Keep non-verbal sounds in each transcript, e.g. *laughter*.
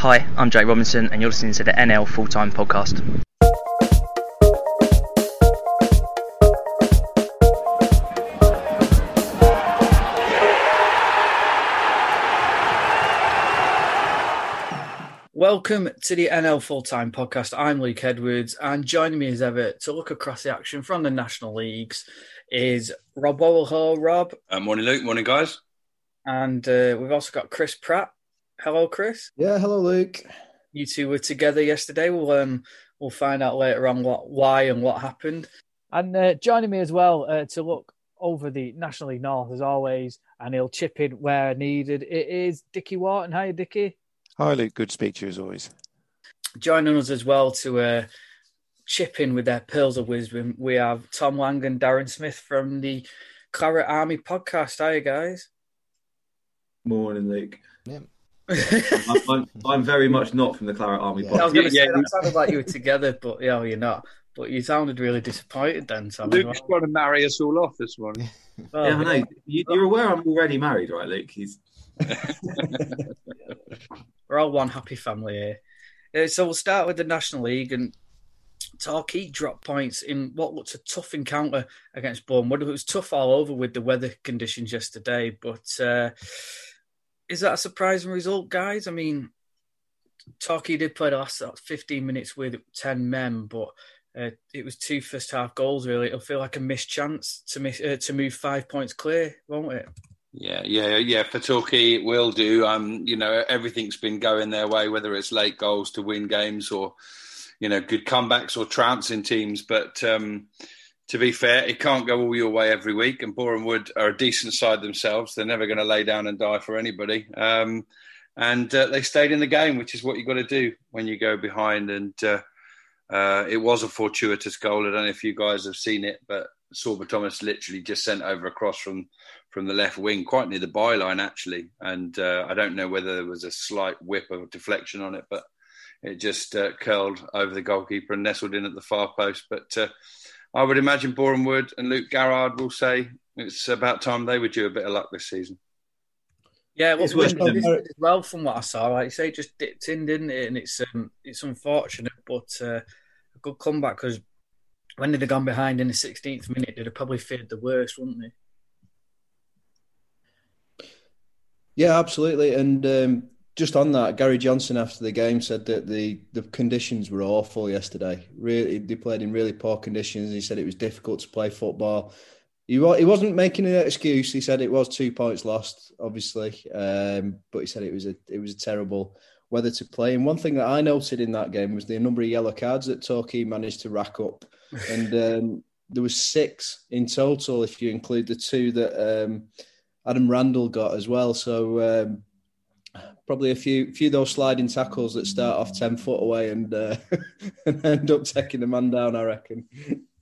Hi, I'm Jake Robinson, and you're listening to the NL Full Time Podcast. Welcome to the NL Full Time Podcast. I'm Luke Edwards, and joining me as ever to look across the action from the National Leagues is Rob Wowell. Hello, Rob. Uh, morning, Luke. Morning, guys. And uh, we've also got Chris Pratt. Hello, Chris. Yeah, hello, Luke. You two were together yesterday. We'll um, we'll find out later on what why and what happened. And uh, joining me as well uh, to look over the National League North as always, and he'll chip in where needed. It is Dickie Wharton. Hi, Dickie. Hi, Luke. Good to speak to you as always. Joining us as well to uh, chip in with their pearls of wisdom, we have Tom Lang and Darren Smith from the Claret Army podcast. Hi, guys. Morning, Luke. Yeah. I'm, I'm, I'm very much not from the Claret Army Yeah. I was going to Yeah, say yeah. that sounded like you were together, but yeah, you're not. But you sounded really disappointed then, Tom. Luke's well. trying to marry us all off this morning. Oh, Yeah, I know. You, you're aware I'm already married, right, Luke? He's *laughs* We're all one happy family here. Uh, so we'll start with the National League and Torquay dropped points in what looked a tough encounter against Boreham Wood. It was tough all over with the weather conditions yesterday, but uh, is that a surprising result, guys? I mean, Torquay did play the last uh, 15 minutes with 10 men, but uh, it was two first half goals, really. It'll feel like a missed chance to miss, uh, to move five points clear, won't it? Yeah, yeah, yeah. For Torquay, it will do. Um, you know, everything's been going their way, whether it's late goals to win games or, you know, good comebacks or trouncing teams. But um, to be fair, it can't go all your way every week. And Boreham Wood are a decent side themselves. They're never going to lay down and die for anybody. Um, and uh, they stayed in the game, which is what you've got to do when you go behind. And uh, uh, it was a fortuitous goal. I don't know if you guys have seen it, but Sorba Thomas literally just sent over across from from the left wing, quite near the byline actually. And uh, I don't know whether there was a slight whip of deflection on it, but it just uh, curled over the goalkeeper and nestled in at the far post. But uh, I would imagine Boreham Wood and Luke Garrard will say it's about time they would do a bit of luck this season. Yeah, well, It's worth as well from what I saw. Like you say, it just dipped in, didn't it? And it's um, it's unfortunate, but uh, a good comeback because when they'd have gone behind in the 16th minute, they'd have probably feared the worst, wouldn't they? Yeah, absolutely. And um, just on that, Gary Johnson after the game said that the, the conditions were awful yesterday. Really, they played in really poor conditions. He said it was difficult to play football. He, he wasn't making an excuse. He said it was two points lost, obviously, um, but he said it was a it was a terrible weather to play. And one thing that I noted in that game was the number of yellow cards that Torquay managed to rack up, *laughs* and um, there was six in total if you include the two that um, Adam Randell got as well. So um, probably a few few of those sliding tackles that start off ten foot away and uh, *laughs* and end up taking the man down. I reckon.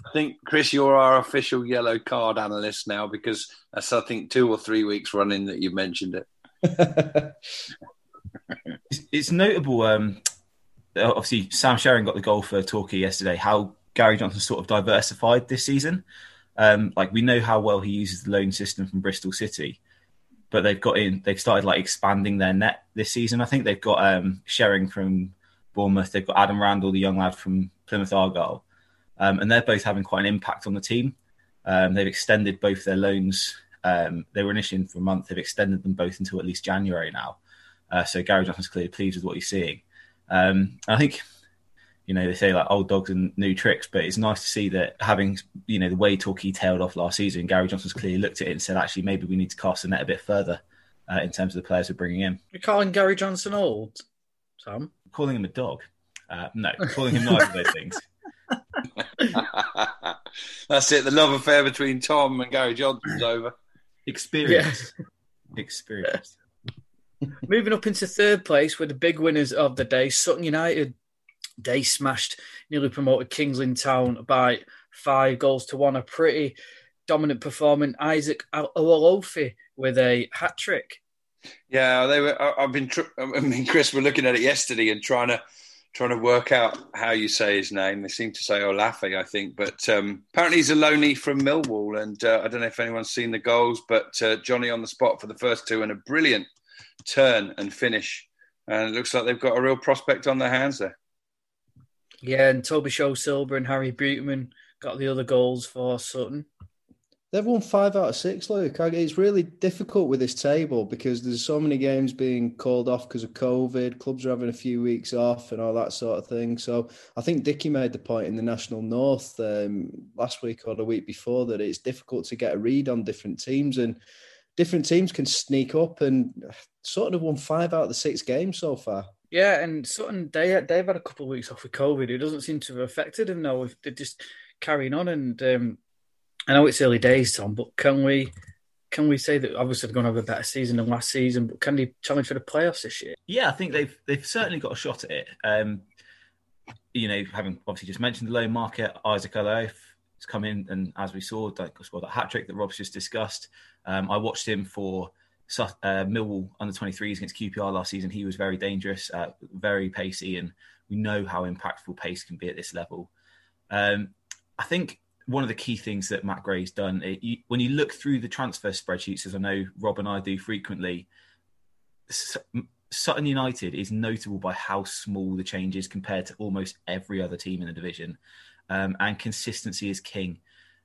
I think Chris, you're our official yellow card analyst now because that's I think two or three weeks running that you've mentioned it. *laughs* It's, it's notable. Um, obviously, Sam Sherring got the goal for Torquay yesterday. How Gary Johnson sort of diversified this season. Um, like we know how well he uses the loan system from Bristol City, but they've got in. They've started like expanding their net this season. I think they've got um, Sherring from Bournemouth. They've got Adam Randell, the young lad from Plymouth Argyle, um, and they're both having quite an impact on the team. Um, they've extended both their loans. Um, they were initially in for a month. They've extended them both until at least January now. Uh, so Gary Johnson's clearly pleased with what he's seeing. Um, I think, you know, they say like old dogs and new tricks, but it's nice to see that having, you know, the way Torquay tailed off last season, Gary Johnson's clearly looked at it and said, actually, maybe we need to cast the net a bit further uh, in terms of the players we're bringing in. You're calling Gary Johnson old, Tom? Calling him a dog. Uh, no, *laughs* calling him neither of those things. *laughs* That's it. The love affair between Tom and Gary Johnson's over. Experience. Experience. *laughs* Moving up into third place with the big winners of the day, Sutton United. They smashed newly promoted Kings Lynn Town by five goals to one. A pretty dominant performance. Isaac Olaofe with a hat trick. Yeah, they were. I- I've been. I mean, *laughs* Chris, we're looking at it yesterday and trying to trying to work out how you say his name. They seem to say Olafe, I think, but um, apparently he's a loanee from Millwall, and uh, I don't know if anyone's seen the goals, but uh, Johnny on the spot for the first two and a brilliant turn and finish and it looks like they've got a real prospect on their hands there. Yeah, and Tobi Sho-Silva and Harry Beautyman got the other goals for Sutton. They've won five out of six, Luke. It's really difficult with this table because there's so many games being called off because of COVID. Clubs are having a few weeks off and all that sort of thing. So I think Dickie made the point in the National North um, last week or the week before that it's difficult to get a read on different teams and different teams can sneak up and sort of won five out of the six games so far. Yeah, and Sutton they they've had a couple of weeks off with COVID. It doesn't seem to have affected them though. They're just carrying on and. Um, I know it's early days, Tom, but can we can we say that obviously they're going to have a better season than last season? But can they challenge for the playoffs this year? Yeah, I think they've they've certainly got a shot at it. Um, you know, having obviously just mentioned the loan market, Isaac Olaofe has come in, and as we saw, that scored that hat trick that Rob's just discussed. Um, I watched him for uh, Millwall under 23s against QPR last season. He was very dangerous, uh, very pacey, and we know how impactful pace can be at this level. Um, I think one of the key things that Matt Gray's done, it, you, when you look through the transfer spreadsheets, as I know Rob and I do frequently, Sutton United is notable by how small the change is compared to almost every other team in the division. Um, and consistency is king.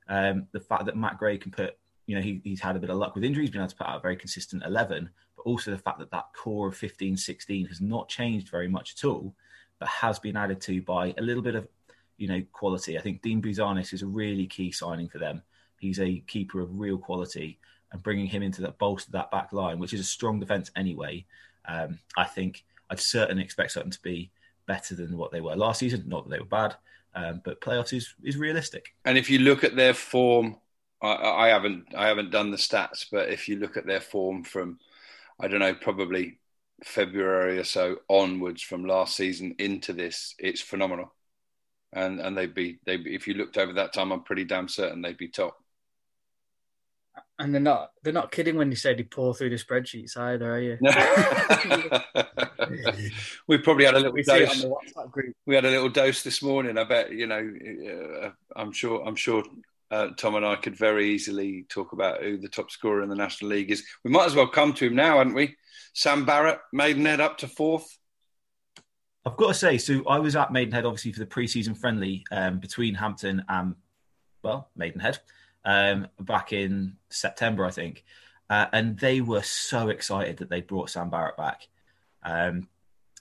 Um, the fact that Matt Gray can put, you know, he, he's had a bit of luck with injuries, been able to put out a very consistent 11, but also the fact that that core of 15, 16 has not changed very much at all, but has been added to by a little bit of you know, quality. I think Dean Bouzanis is a really key signing for them. He's a keeper of real quality, and bringing him into that bolster that back line, which is a strong defence anyway. Um, I think I'd certainly expect Sutton to be better than what they were last season. Not that they were bad, um, but playoffs is is realistic. And if you look at their form, I, I haven't I haven't done the stats, but if you look at their form from, I don't know, probably February or so onwards from last season into this, it's phenomenal and and they'd be they if you looked over that time, I'm pretty damn certain they'd be top. And they're not they're not kidding when you say they pour through the spreadsheets either, are you? *laughs* we probably had a little we dose. We had a little dose this morning. I bet you know. Uh, I'm sure. I'm sure. Uh, Tom and I could very easily talk about who the top scorer in the National League is. We might as well come to him now, hadn't we? Sam Barratt, Maidenhead up to fourth. I've got to say, so I was at Maidenhead obviously for the pre-season friendly um, between Hampton and well Maidenhead um, back in September, I think, uh, and they were so excited that they brought Sam Barratt back. Um,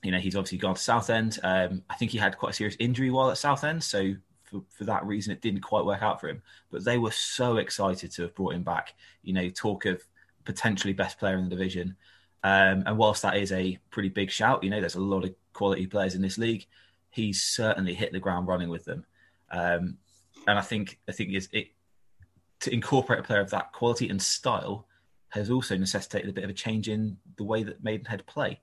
you know, he's obviously gone to Southend. Um, I think he had quite a serious injury while at Southend, so for, for that reason, it didn't quite work out for him. But they were so excited to have brought him back. You know, talk of potentially best player in the division. Um, and whilst that is a pretty big shout, you know, there's a lot of quality players in this league. He's certainly hit the ground running with them, um, and I think I think is it to incorporate a player of that quality and style has also necessitated a bit of a change in the way that Maidenhead play.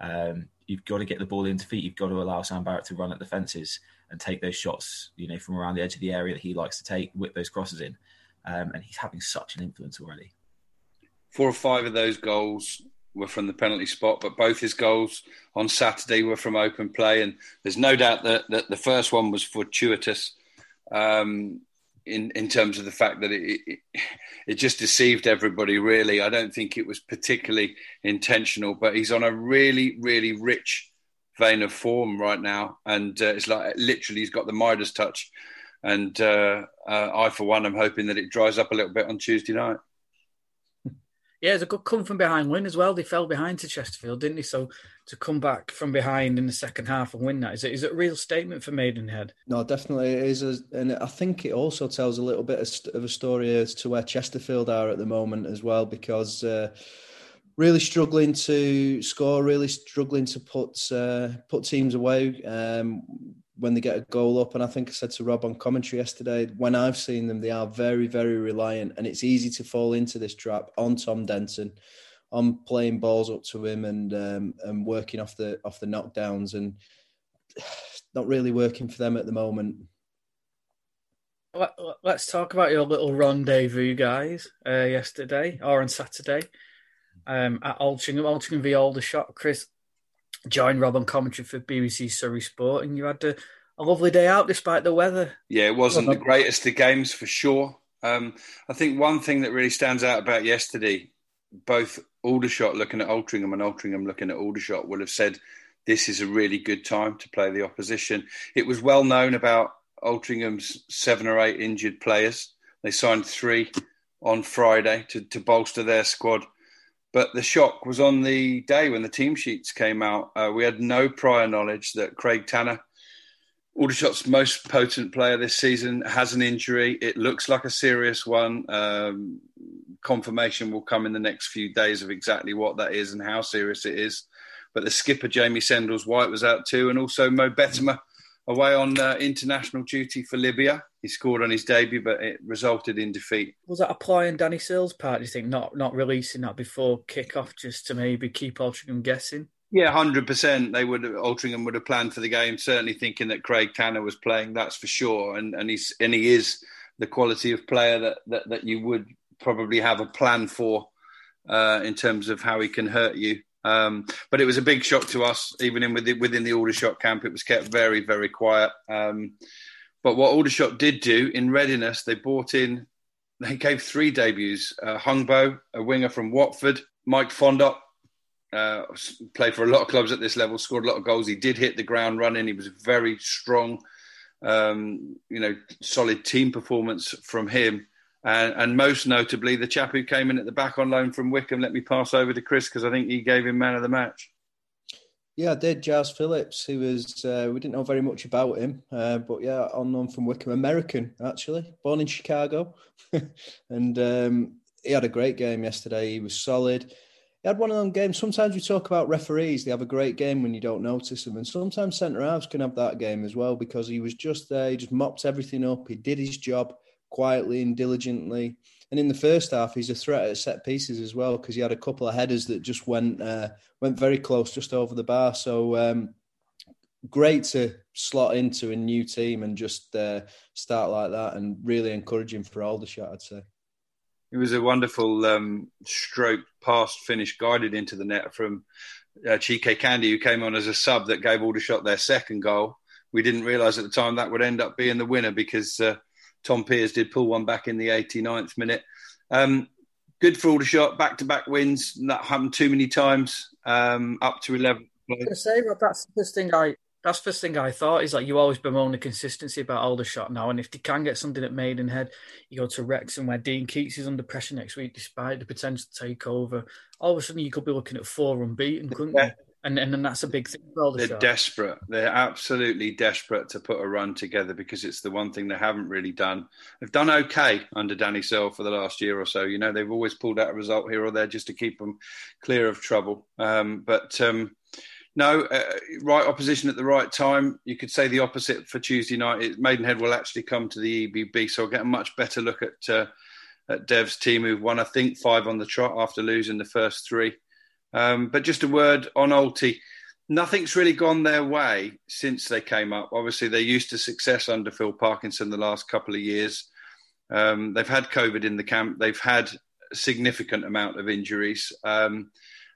Um, you've got to get the ball into feet. You've got to allow Sam Barratt to run at the fences and take those shots, you know, from around the edge of the area that he likes to take, whip those crosses in. Um, and he's having such an influence already. Four or five of those goals were from the penalty spot, but both his goals on Saturday were from open play. And there's no doubt that, that the first one was fortuitous um, in, in terms of the fact that it, it, it, just deceived everybody, really. I don't think it was particularly intentional, but he's on a really, really rich vein of form right now. And uh, it's like literally he's got the Midas touch. And uh, uh, I, for one, am hoping that it dries up a little bit on Tuesday night. *laughs* Yeah, it's a good come from behind win as well. They fell behind to Chesterfield, didn't they? So to come back from behind in the second half and win that is it is it a real statement for Maidenhead? No, definitely it is, and I think it also tells a little bit of a story as to where Chesterfield are at the moment as well, because. Uh, really struggling to score, really struggling to put uh, put teams away. Um, when they get a goal up. And I think I said to Rob on commentary yesterday, when I've seen them, they are very, very reliant, and it's easy to fall into this trap on Tom Denton, on playing balls up to him and um, and working off the off the knockdowns, and *sighs* not really working for them at the moment. Let's talk about your little rendezvous, guys. Uh, yesterday or on Saturday, um, at Altrincham, Altrincham v Aldershot. Chris, joined Rob on commentary for BBC Surrey Sport, and you had a, a lovely day out despite the weather. Yeah, it wasn't the greatest of games for sure. Um, I think one thing that really stands out about yesterday, both Aldershot looking at Altrincham and Altrincham looking at Aldershot will have said this is a really good time to play the opposition. It was well known about Altrincham's seven or eight injured players. They signed three on Friday to, to bolster their squad. But the shock was on the day when the team sheets came out. Uh, we had no prior knowledge that Craig Tanner, Aldershot's most potent player this season, has an injury. It looks like a serious one. Um, confirmation will come in the next few days of exactly what that is and how serious it is. But the skipper, Jamie Sendles White, was out too, and also Mo Bettamer away on uh, international duty for Libya. He scored on his debut, but it resulted in defeat. Was that applying Danny Searle's part, do you think, not not releasing that before kick-off just to maybe keep Altrincham guessing? Yeah, hundred percent. They would Altrincham would have planned for the game, certainly thinking that Craig Tanner was playing. That's for sure, and and he's and he is the quality of player that that, that you would probably have a plan for uh, in terms of how he can hurt you. Um, but it was a big shock to us, even in within, within the Aldershot camp. It was kept very, very quiet. Um, but what Aldershot did do in readiness, they brought in, they gave three debuts: uh, Hungbo, a winger from Watford, Mike Fondop. Uh, played for a lot of clubs at this level, scored a lot of goals. He did hit the ground running. He was very strong, um, you know, solid team performance from him. And, and, most notably, the chap who came in at the back on loan from Wycombe. Let me pass over to Chris because I think he gave him man of the match. Yeah, I did. Jazz Phillips, who was, uh, we didn't know very much about him, uh, but yeah, on loan from Wycombe, American, actually, born in Chicago. *laughs* and um, he had a great game yesterday. He was solid. He had one of them games. Sometimes we talk about referees, they have a great game when you don't notice them. And sometimes centre halves can have that game as well because he was just there. He just mopped everything up. He did his job quietly and diligently. And in the first half, he's a threat at set pieces as well because he had a couple of headers that just went uh, went very close, just over the bar. So um, great to slot into a new team and just uh, start like that, and really encouraging for Aldershot, I'd say. It was a wonderful um, stroke pass finish guided into the net from uh, Chike Kandi, who came on as a sub that gave Aldershot their second goal. We didn't realise at the time that would end up being the winner because uh, Tom Peers did pull one back in the 89th minute. Um, good for Aldershot, back to back wins. That happened too many times. Um, up to 11. I was going to say, Rob, that's the first thing I. That's the first thing I thought is like you always bemoan the consistency about Aldershot now, and if they can get something at Maidenhead, you go to Wrexham where Dean Keates is under pressure next week, despite the potential takeover. All of a sudden, you could be looking at four unbeaten, couldn't yeah. you? And and then that's a big thing for They're desperate. They're absolutely desperate to put a run together because it's the one thing they haven't really done. They've done okay under Danny Searle for the last year or so. You know, they've always pulled out a result here or there just to keep them clear of trouble. Um, but um, no, uh, right opposition at the right time. You could say the opposite for Tuesday night. Maidenhead will actually come to the EBB, so I'll get a much better look at uh, at Dev's team, who've won, I think, five on the trot after losing the first three. Um, but just a word on Alti. Nothing's really gone their way since they came up. Obviously, they're used to success under Phil Parkinson the last couple of years. Um, they've had COVID in the camp. They've had a significant amount of injuries. Um,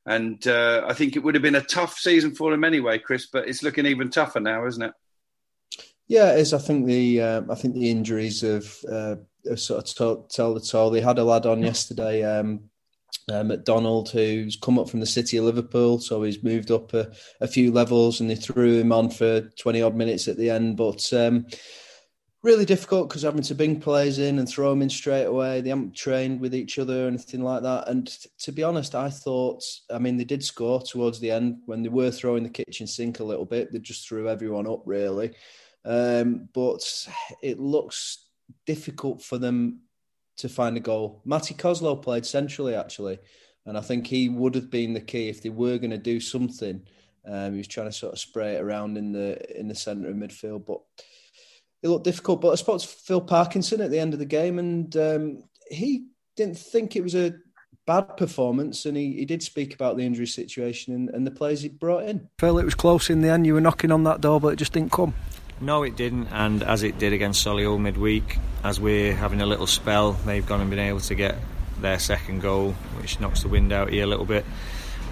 and uh, I think it would have been a tough season for them anyway, Chris. But it's looking even tougher now, isn't it? Yeah, it is. I think the uh, I think the injuries have, uh, have sort of told, tell the toll. They had a lad on yesterday, um, uh, McDonald, who's come up from the city of Liverpool, so he's moved up a, a, few levels, and they threw him on for twenty odd minutes at the end. But um, really difficult because having to bring players in and throw them in straight away. They haven't trained with each other or anything like that. And t- to be honest, I thought, I mean, they did score towards the end when they were throwing the kitchen sink a little bit. They just threw everyone up really, um, but it looks difficult for them to find a goal. Matty Kosylo played centrally actually, and I think he would have been the key if they were going to do something. Um, he was trying to sort of spray it around in the in the centre of midfield, but it looked difficult. But I spoke to Phil Parkinson at the end of the game, and um, he didn't think it was a bad performance, and he, he did speak about the injury situation and, and the players he brought in. Phil, it was close in the end. You were knocking on that door, but it just didn't come. No, it didn't, and as it did against Solihull midweek, as we're having a little spell, they've gone and been able to get their second goal, which knocks the wind out here a little bit.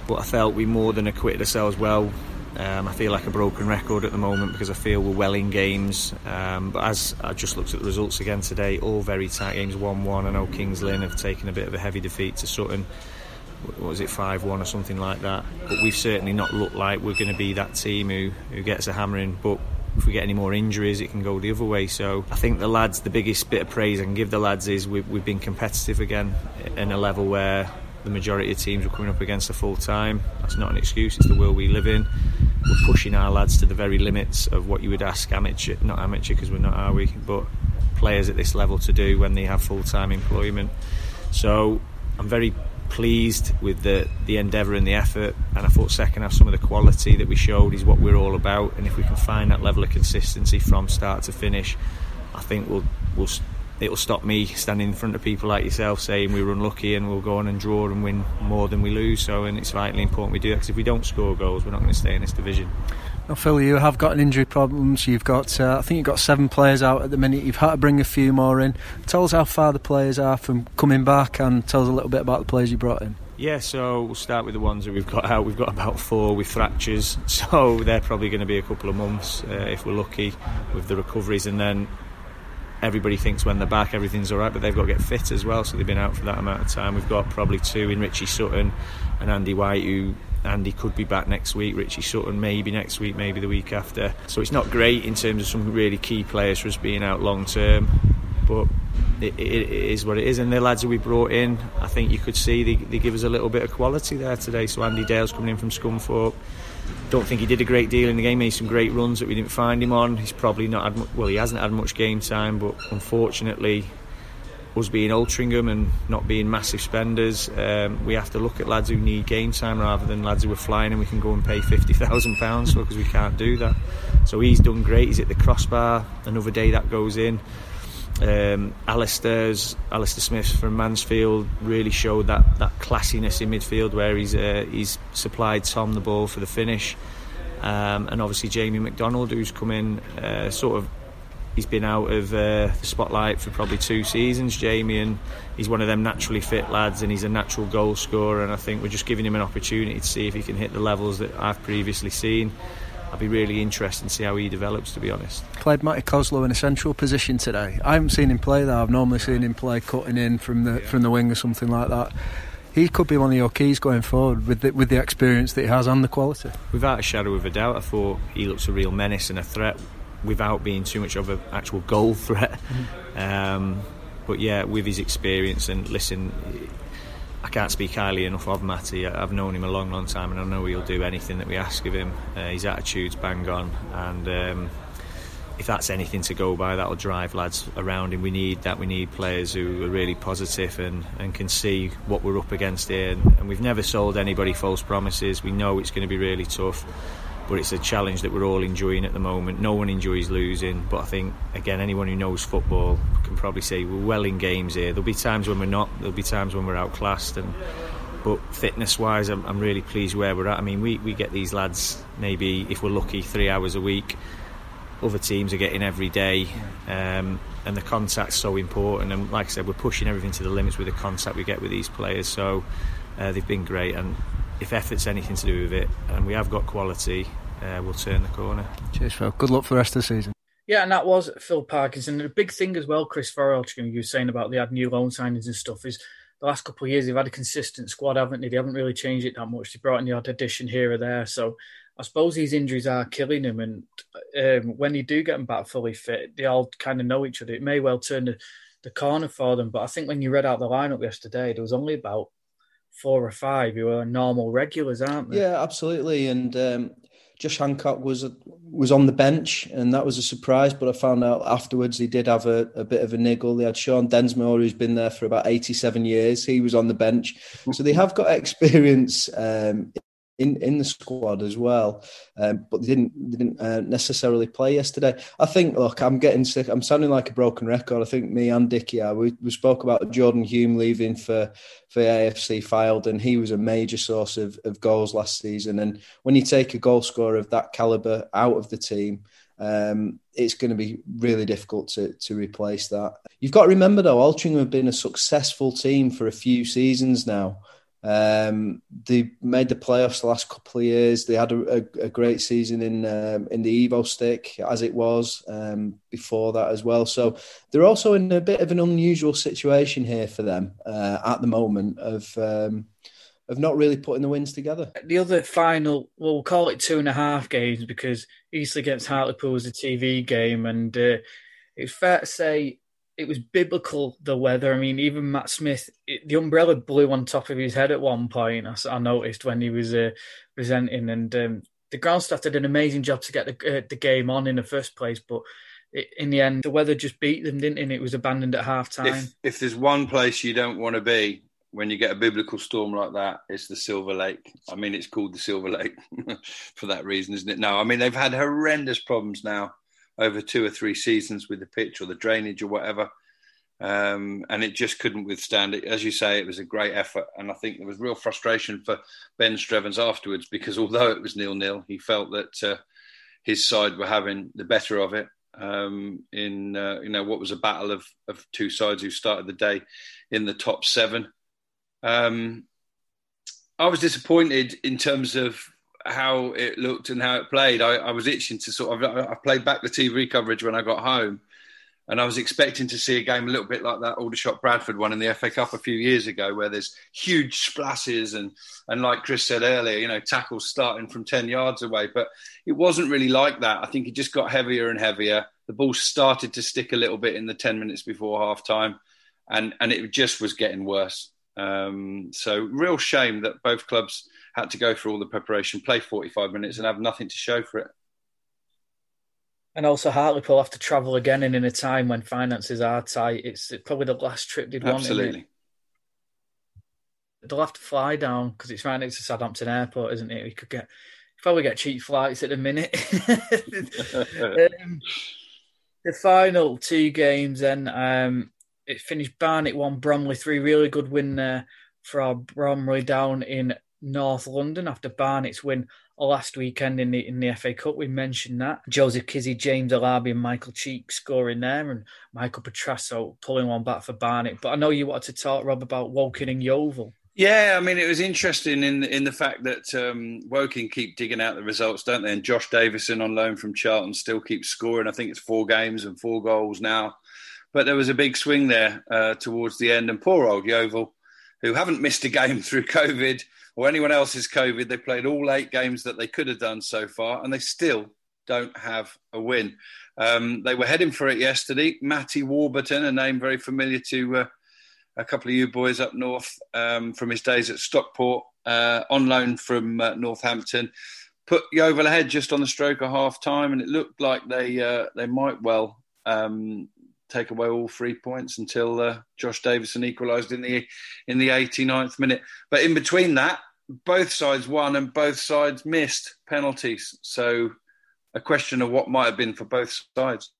But I felt we more than acquitted ourselves well. Um, I feel like a broken record at the moment because I feel we're well in games. Um, but as I just looked at the results again today, all very tight games 1 1. I know Kings Lynn have taken a bit of a heavy defeat to Sutton. what was it five one or something like that. But we've certainly not looked like we're going to be that team who who gets a hammering. But if we get any more injuries, it can go the other way. So I think the lads, the biggest bit of praise I can give the lads is we've, we've been competitive again in a level where the majority of teams were coming up against a full time. That's not an excuse, it's the world we live in. We're pushing our lads to the very limits of what you would ask amateur, not amateur because we're not, are we? But players at this level to do when they have full time employment. So I'm very pleased with the, the endeavour and the effort. And I thought second half, some of the quality that we showed is what we're all about. And if we can find that level of consistency from start to finish, I think we'll we'll it'll stop me standing in front of people like yourself saying we were unlucky and we'll go on and draw and win more than we lose. So, and it's vitally important we do that because if we don't score goals, we're not going to stay in this division. Now, Phil, you have got an injury problems. You've got, uh, I think you've got seven players out at the minute. You've had to bring a few more in. Tell us how far the players are from coming back, and tell us a little bit about the players you brought in. Yeah, so we'll start with the ones that we've got out. We've got about four with fractures, *laughs* so they're probably going to be a couple of months uh, if we're lucky with the recoveries, and then everybody thinks when they're back everything's all right, but they've got to get fit as well. So they've been out for that amount of time. We've got probably two in Richie Sutton and Andy White, who Andy could be back next week. Richie Sutton maybe next week, maybe the week after. So it's not great in terms of some really key players for us being out long term, but. It, it, it is what it is, and the lads who we brought in, I think you could see they, they give us a little bit of quality there today. So Andy Dale's coming in from Scunthorpe, don't think he did a great deal in the game. He made some great runs that we didn't find him on. He's probably not had well, he hasn't had much game time, but unfortunately, us being Altrincham and not being massive spenders, um, we have to look at lads who need game time rather than lads who are flying and we can go and pay fifty thousand pounds for because we can't do that. So he's done great. He's at the crossbar. Another day that goes in. Um, Alistair's Alistair Smith from Mansfield really showed that, that classiness in midfield where he's uh, he's supplied Tom the ball for the finish, um, and obviously Jamie McDonald who's come in uh, sort of he's been out of uh, the spotlight for probably two seasons, Jamie, and he's one of them naturally fit lads, and he's a natural goal scorer. And I think we're just giving him an opportunity to see if he can hit the levels that I've previously seen. I'd be really interested to see how he develops, to be honest. Played Matty Kosylo in a central position today. I haven't seen him play there. I've normally seen him play cutting in from the yeah. from the wing or something like that. He could be one of your keys going forward with the, with the experience that he has and the quality. Without a shadow of a doubt, I thought he looks a real menace and a threat without being too much of an actual goal threat. Mm-hmm. Um, but yeah, with his experience and listen, I can't speak highly enough of Matty. I've known him a long, long time, and I know he'll do anything that we ask of him. Uh, his attitude's bang on, and um, if that's anything to go by, that'll drive lads around him. We need that. We need players who are really positive and, and can see what we're up against here. And, and we've never sold anybody false promises. We know it's going to be really tough but it's a challenge that we're all enjoying at the moment. No one enjoys losing, but I think again, anyone who knows football can probably say we're well in games here. There'll be times when we're not. There'll be times when we're outclassed, and but fitness-wise, I'm, I'm really pleased where we're at. I mean, we we get these lads maybe if we're lucky three hours a week. Other teams are getting every day, um, and the contact's so important. And like I said, we're pushing everything to the limits with the contact we get with these players. So uh, they've been great, and if effort's anything to do with it, and we have got quality, uh, we'll turn the corner. Cheers, Phil. Good luck for the rest of the season. Yeah, and that was Phil Parkinson. And the big thing as well, Chris Farrell, you were saying about they had new loan signings and stuff, is the last couple of years they've had a consistent squad, haven't they? They haven't really changed it that much. They brought in the odd addition here or there. So I suppose these injuries are killing him. And um, when you do get them back fully fit, they all kind of know each other. It may well turn the, the corner for them. But I think when you read out the lineup yesterday, there was only about four or five who are normal regulars, aren't they? Yeah, absolutely. And um, Josh Hancock was was on the bench, and that was a surprise. But I found out afterwards he did have a, a bit of a niggle. They had Shaun Densmore, who's been there for about eighty seven years. He was on the bench, so they have got *laughs* experience um, in in the squad as well, um, but they didn't they didn't uh, necessarily play yesterday. I think. Look, I'm getting sick. I'm sounding like a broken record. I think me and Dickie are. We, we spoke about Jordan Hulme leaving for for AFC Fylde, and he was a major source of, of goals last season. And when you take a goal scorer of that caliber out of the team. Um, it's going to be really difficult to to replace that. You've got to remember though, Altrincham have been a successful team for a few seasons now. Um, they made the playoffs the last couple of years. They had a, a, a great season in um, in the Evo-Stik as it was um, before that as well. So they're also in a bit of an unusual situation here for them uh, at the moment of um, of not really putting the wins together. The other final, well, we'll call it two and a half games because Eastleigh against Hartlepool was a TV game, and uh, it's fair to say it was biblical the weather. I mean, even Matt Smith, it, the umbrella blew on top of his head at one point. I, I noticed when he was uh, presenting, and um, the ground staff did an amazing job to get the uh, the game on in the first place, but. It, in the end, the weather just beat them, didn't it? And it was abandoned at half time. If, if there's one place you don't want to be when you get a biblical storm like that, it's the Silver Lake. I mean, it's called the Silver Lake *laughs* for that reason, isn't it? No, I mean, they've had horrendous problems now over two or three seasons with the pitch or the drainage or whatever. Um, and it just couldn't withstand it. As you say, it was a great effort. And I think there was real frustration for Ben Strevens afterwards because although it was nil nil, he felt that uh, his side were having the better of it um, in uh, you know what was a battle of of two sides who started the day in the top seven. Um, I was disappointed in terms of how it looked and how it played. I, I was itching to sort of. I played back the TV coverage when I got home, and I was expecting to see a game a little bit like that Aldershot Bradford one in the FA Cup a few years ago, where there's huge splashes and and like Chris said earlier, you know, tackles starting from ten yards away. But it wasn't really like that. I think it just got heavier and heavier. The ball started to stick a little bit in the ten minutes before half time, and and it just was getting worse. Um, so real shame that both clubs had to go through all the preparation, play 45 minutes, and have nothing to show for it. And also, Hartlepool have to travel again, and in a time when finances are tight, it's probably the last trip they'd want. Absolutely. They'll have to fly down because it's right next to Southampton Airport, isn't it? We could get probably get cheap flights at the minute. *laughs* um, the final two games, then um, it finished Barnet one, Bromley three. Really good win there for our Bromley down in North London after Barnet's win last weekend in the in the FA Cup. We mentioned that Joseph Kizzy, James Alabi, and Michael Cheek scoring there, and Michael Petrasso pulling one back for Barnet. But I know you wanted to talk, Rob, about Woking and Yeovil. Yeah, I mean it was interesting in in the fact that um, Woking keep digging out the results, don't they? And Josh Davison on loan from Charlton still keeps scoring. I think it's four games and four goals now. But there was a big swing there uh, towards the end, and poor old Yeovil, who haven't missed a game *laughs* through COVID or anyone else's COVID. They played all eight games that they could have done so far, and they still don't have a win. Um, they were heading for it yesterday. Matty Warburton, a name very familiar to uh, a couple of you boys up north um, from his days at Stockport, uh, on loan from uh, Northampton, put Yeovil ahead just on the stroke of half time, and it looked like they uh, they might well um, take away all three points until uh, Josh Davison equalised in the in the 89th minute. But in between that, both sides won and both sides missed penalties. So a question of what might have been for both sides.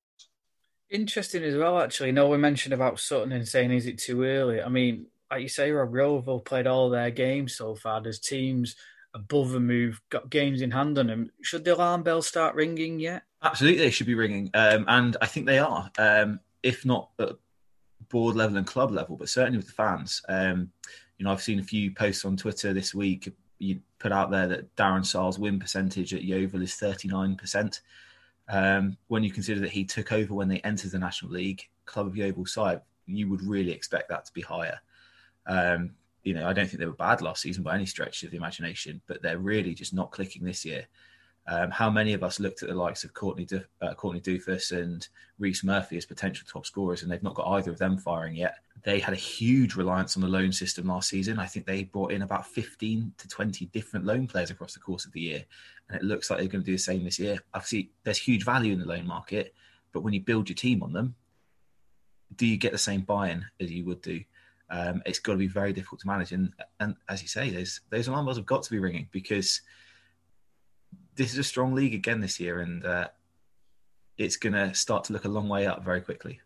Interesting as well, actually. No, we mentioned about Sutton and saying, is it too early? I mean, like you say, Rob Yeovil played all their games so far. There's teams above them who've got games in hand on them. Should the alarm bell start ringing yet? Absolutely, they should be ringing. Um, and I think they are. Um, if not at board level and club level, but certainly with the fans. Um, you know, I've seen a few posts on Twitter this week. You put out there that Darren Sarll's win percentage at Yeovil is 39%. Um, when you consider that he took over when they entered the National League, Club of Yeovil side, you would really expect that to be higher. Um, you know, I don't think they were bad last season by any stretch of the imagination, but they're really just not clicking this year. Um, how many of us looked at the likes of Courtney, du- uh, Courtney Duffus and Rhys Murphy as potential top scorers, and they've not got either of them firing yet? They had a huge reliance on the loan system last season. I think they brought in about 15 to 20 different loan players across the course of the year, and it looks like they're going to do the same this year. Obviously, there's huge value in the loan market, but when you build your team on them, do you get the same buy-in as you would do? Um, it's got to be very difficult to manage, and and as you say, those alarm bells have got to be ringing because this is a strong league again this year, and uh, it's going to start to look a long way up very quickly.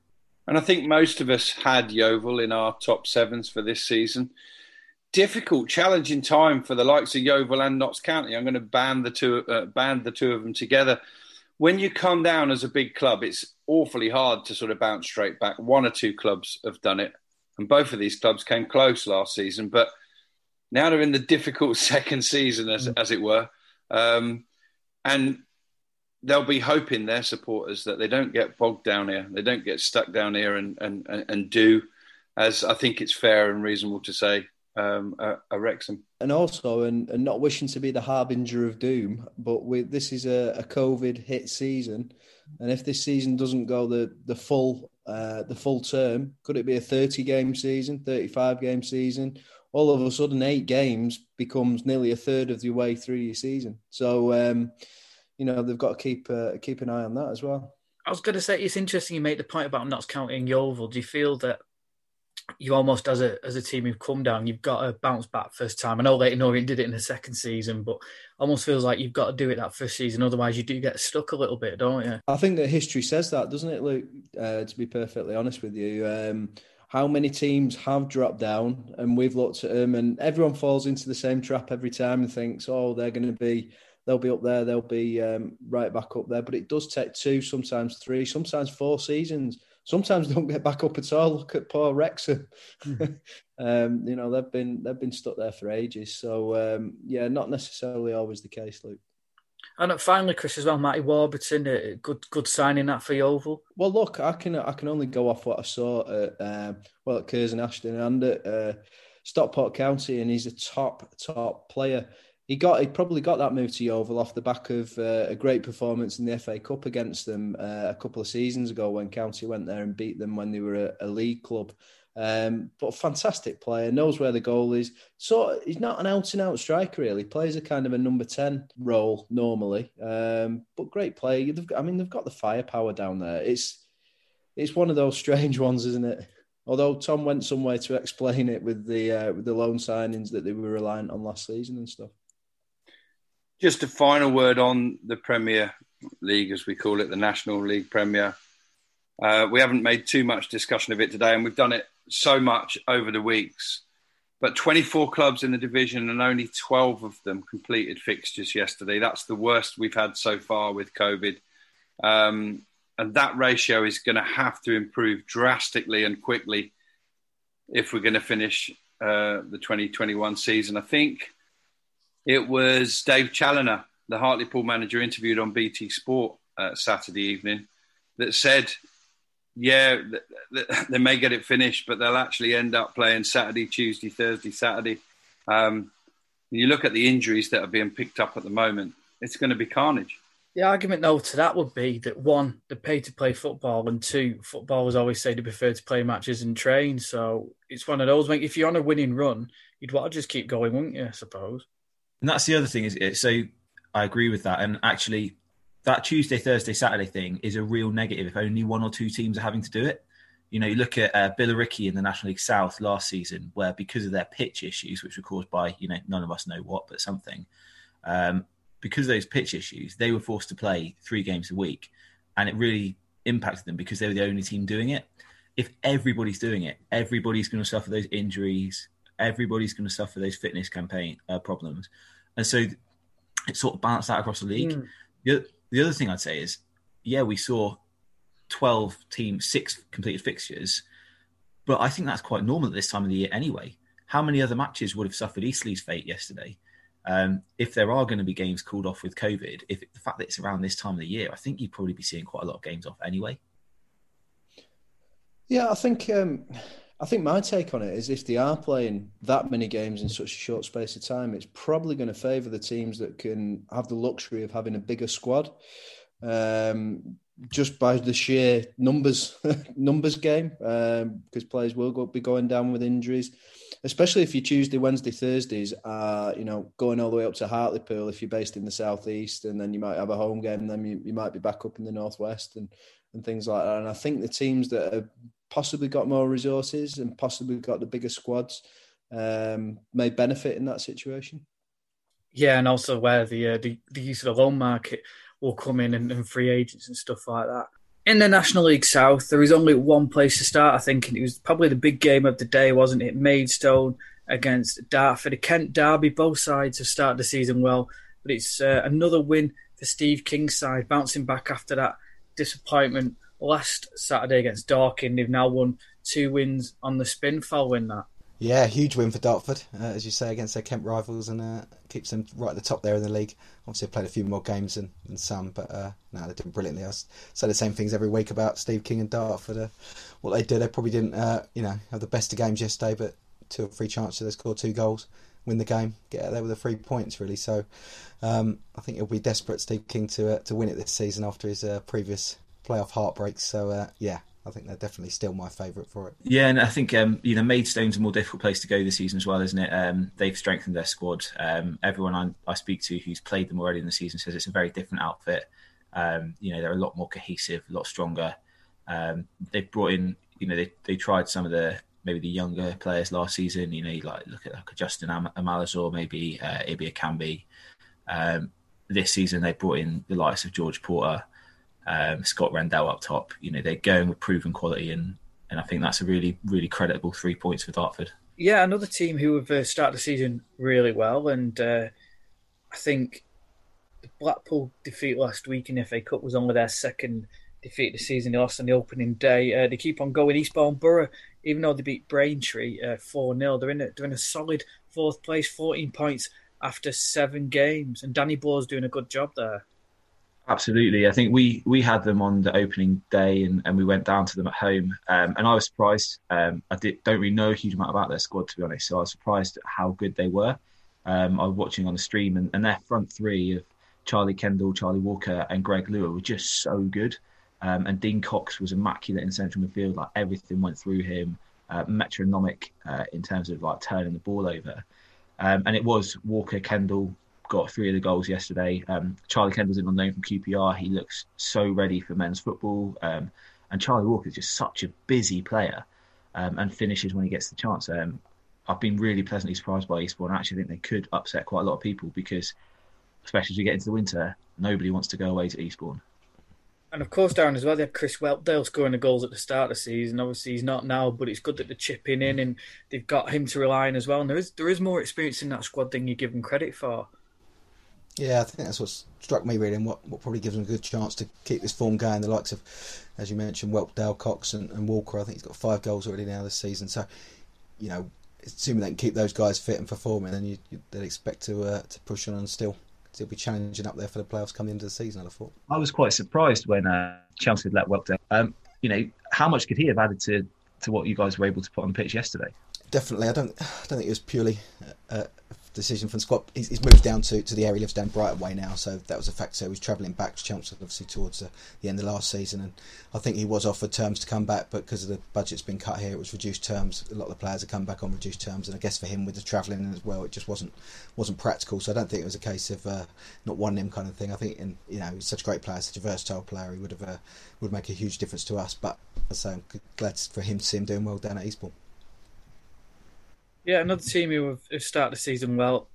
And I think most of us had Yeovil in our top sevens for this season. Difficult, challenging time for the likes of Yeovil and Notts County. I'm going to band the two, uh, band the two of them together. When you come down as a big club, it's awfully hard to sort of bounce straight back. One or two clubs have done it, and both of these clubs came close last season. But now they're in the difficult *laughs* second season, as, mm. as it were. Um, and they'll be hoping their supporters that they don't get bogged down here, they don't get stuck down here and and and do as I think it's fair and reasonable to say um, a, a Wrexham. And also, and, and not wishing to be the harbinger of doom, but with this is a, a COVID hit season, and if this season doesn't go the the full uh, the full term, could it be a thirty game season, thirty five game season? All of a sudden, eight games becomes nearly a third of the way through your season. So, um, you know, they've got to keep uh, keep an eye on that as well. I was going to say it's interesting you make the point about not counting Yeovil. Do you feel that you almost as a as a team who've come down, you've got to bounce back first time. I know Leyton Orient did it in the second season, but almost feels like you've got to do it that first season. Otherwise, you do get stuck a little bit, don't you? I think that history says that, doesn't it, Luke? Uh, to be perfectly honest with you, um, how many teams have dropped down, and we've looked at them, and everyone falls into the same trap every time and thinks, oh, they're going to be. They'll be up there. They'll be um, right back up there. But it does take two, sometimes three, sometimes four seasons sometimes don't get back up at all. Look at poor Wrexham. Mm. *laughs* um, you know they've been they've been stuck there for ages. So um, yeah, not necessarily always the case, Luke. And finally, Chris, as well, Matty Warburton, a good good signing that for Yeovil. Well, look, I can I can only go off what I saw at um, well at Curzon Ashton and at uh, Stockport County, and he's a top top player he got he probably got that move to Yeovil off the back of uh, a great performance in the FA Cup against them uh, a couple of seasons ago when County went there and beat them when they were a, a league club. Um, but fantastic player, knows where the goal is. So he's not an out and out striker really. He Plays a kind of a number ten role normally, um, but great player. I mean, they've got the firepower down there. It's it's one of those strange *laughs* ones, isn't it? Although Tom went somewhere to explain it with the uh, with the loan signings that they were reliant on last season and stuff. Just a final word on the Premier League, as we call it, the National League Premier. Uh, we haven't made too much discussion of it today, and we've done it so much over the weeks. But 24 clubs in the division, and only 12 of them completed fixtures yesterday. That's the worst we've had so far with COVID. Um, and that ratio is going to have to improve drastically and quickly if we're going to finish uh, the 2021 season. I think it was Dave Challinor, the Hartlepool manager, interviewed on BT Sport uh, Saturday evening, that said, "Yeah, th- th- *laughs* they may get it finished, but they'll actually end up playing Saturday, Tuesday, Thursday, Saturday." Um, you look at the injuries that are being picked up at the moment; it's going to be carnage. The argument, though, to that would be that one, they pay to play football, and two, footballers always say they prefer to play matches and train. So it's one of those. Like, if you're on a winning run, you'd want to just keep going, wouldn't you? I suppose. And that's the other thing is it so I agree with that. And actually, that Tuesday, Thursday, Saturday thing is a real negative if only one or two teams are having to do it. You know, you look at uh, Billericay in the National League South last season, where because of their pitch issues, which were caused by, you know, none of us know what, but something, um, because of those pitch issues, they were forced to play three games a week. And it really impacted them because they were the only team doing it. If everybody's doing it, everybody's going to suffer those injuries, everybody's going to suffer those fitness campaign uh, problems, and so it sort of balanced out across the league. Mm. The, the other thing I'd say is, yeah, we saw twelve teams, six completed fixtures, but I think that's quite normal at this time of the year anyway. How many other matches would have suffered Eastleigh's fate yesterday? Um, if there are going to be games called off with COVID, if the fact that it's around this time of the year, I think you'd probably be seeing quite a lot of games off anyway. Yeah, I think um, I think my take on it is if they are playing that many games in such a short space of time, it's probably going to favour the teams that can have the luxury of having a bigger squad. Um, just by the sheer numbers *laughs* numbers game, um, because players will go, be going down with injuries, especially if you Tuesday, Wednesday, Thursdays are you know going all the way up to Hartlepool if you're based in the southeast, and then you might have a home game, then you, you might be back up in the northwest and and things like that. And I think the teams that have possibly got more resources and possibly got the bigger squads um, may benefit in that situation. Yeah, and also where the uh, the, the use of the loan market will come in and, and, free agents and stuff like that. In the National League South, there is only one place to start, I think, and it was probably the big game of the day, wasn't it? Maidstone against Dartford, a Kent derby. Both sides have started the season well, but it's uh, another win for Steve King's side, bouncing back after that disappointment last Saturday against Dorking. They've now won two wins on the spin following that. Yeah, huge win for Dartford, uh, as you say, against their Kent rivals, and uh, keeps them right at the top there in the league. Obviously, played a few more games than, than some, but uh, no, they're doing brilliantly. I say the same things every week about Steve King and Dartford. Uh, what they did, they probably didn't, uh, you know, have the best of games yesterday, but two or three chances, they score two goals, win the game, get out there with the three points really. So um, I think he'll be desperate, Steve King, to uh, to win it this season after his uh, previous playoff heartbreaks. So uh, yeah, I think they're definitely still my favourite for it. Yeah, and I think um, you know Maidstone's a more difficult place to go this season as well, isn't it? Um, they've strengthened their squad. Um, everyone I, I, speak to who's played them already in the season says it's a very different outfit. Um, you know, they're a lot more cohesive, a lot stronger. Um, they've brought in, you know, they they tried some of the maybe the younger players last season. You know, you like look at like Justin Am- Amaluzor, maybe uh, Ibe Ekambi. Um, this season they brought in the likes of George Porter um, Scott Rendell up top. You know, they're going with proven quality, and and I think that's a really really creditable three points for Dartford. Yeah, another team who have uh, started the season really well, and uh, I think the Blackpool defeat last week in the FA Cup was only their second defeat of the season. They lost on the opening day. Uh, they keep on going. Eastbourne Borough, even though they beat Braintree uh, four 0 they're in a, they're in a solid fourth place, fourteen points after seven games, and Danny Bloor's doing a good job there. Absolutely. I think we we had them on the opening day and, and we went down to them at home. Um, and I was surprised. Um, I did, don't really know a huge amount about their squad, to be honest. So I was surprised at how good they were. Um, I was watching on the stream and, and their front three of Charlie Kendall, Charlie Walker, and Greg Luer were just so good. Um, and Dean Cox was immaculate in central midfield. Like everything went through him, uh, metronomic uh, in terms of like turning the ball over. Um, and it was Walker, Kendall, got three of the goals yesterday. Um, Charlie Kendall's in on loan from QPR. He looks so ready for men's football. Um, and Charlie Walker is just such a busy player um, and finishes when he gets the chance. Um, I've been really pleasantly surprised by Eastbourne. I actually think they could upset quite a lot of people because, especially as we get into the winter, nobody wants to go away to Eastbourne. And of course, Darren, as well, they had Chris Whelpdale scoring the goals at the start of the season. Obviously, he's not now, but it's good that they're chipping in and they've got him to rely on as well. And there is there is more experience in that squad than you give them credit for. Yeah, I think that's what struck me really, and what, what probably gives them a good chance to keep this form going. The likes of, as you mentioned, Whelpdale, Cox, and, and Walker. I think he's got five goals already now this season. So, you know, assuming they can keep those guys fit and performing, then you, they'd expect to uh, to push on and still still be challenging up there for the playoffs coming into the season. I thought. I was quite surprised when uh, Chelsea let Whelpdale. Um, you know, how much could he have added to to what you guys were able to put on the pitch yesterday? Definitely, I don't. I don't think it was purely uh, decision from Scott. He's, he's, moved down to, to the area he lives down Brighton Way now, so that was a factor. He was travelling back to Chelmsford, obviously, towards the, the, end of last season, and I think he was offered terms to come back, but because of the budget's been cut here, it was reduced terms. A lot of the players have come back on reduced terms, and I guess for him with the travelling as well, it just wasn't wasn't practical. So I don't think it was a case of uh, not wanting him kind of thing. I think, in, you know, he's such a great player, such a versatile player, he would have uh, would make a huge difference to us. But so I'm glad for him to see him doing well down at Eastbourne. Yeah, another team who have started the season well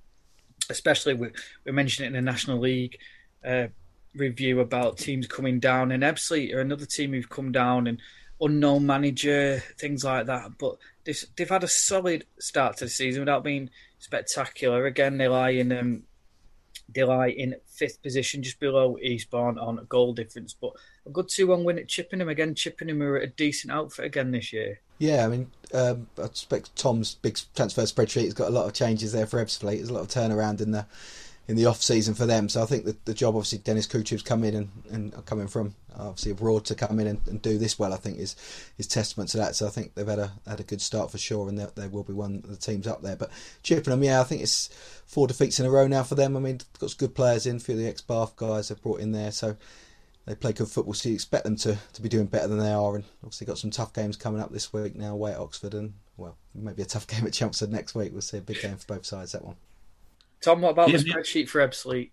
especially we, we mentioned it in the National League uh, review about teams coming down, and Ebbsfleet are another team who've come down and unknown manager, things like that. But they've, they've had a solid start to the season without being spectacular. Again, they lie in um, lie in fifth position, just below Eastbourne on a goal difference. But a good two-one win at Chippenham again. Chippenham are a decent outfit again this year. Yeah, I mean, um, I expect Tom's big transfer spreadsheet has got a lot of changes there for Ebbsfleet. There's a lot of turnaround in the in the off season for them. So I think that the job, obviously, Dennis Kutrieb's come in and, and coming from obviously abroad to come in and, and, do this well. I think is is testament to that. So I think they've had a had a good start for sure, and they will be one of the teams up there. But Chippenham, yeah, I think it's four defeats in a row now for them. I mean, got some good players in. A few of the ex Bath guys have brought in there, so they play good football, so you expect them to, to be doing better than they are. And obviously, got some tough games coming up this week now away at Oxford, and well, maybe a tough *laughs* game at Chelmsford next week. We'll see a big game for both sides. That one. Tom, what about yeah, the spreadsheet for Ebbsfleet?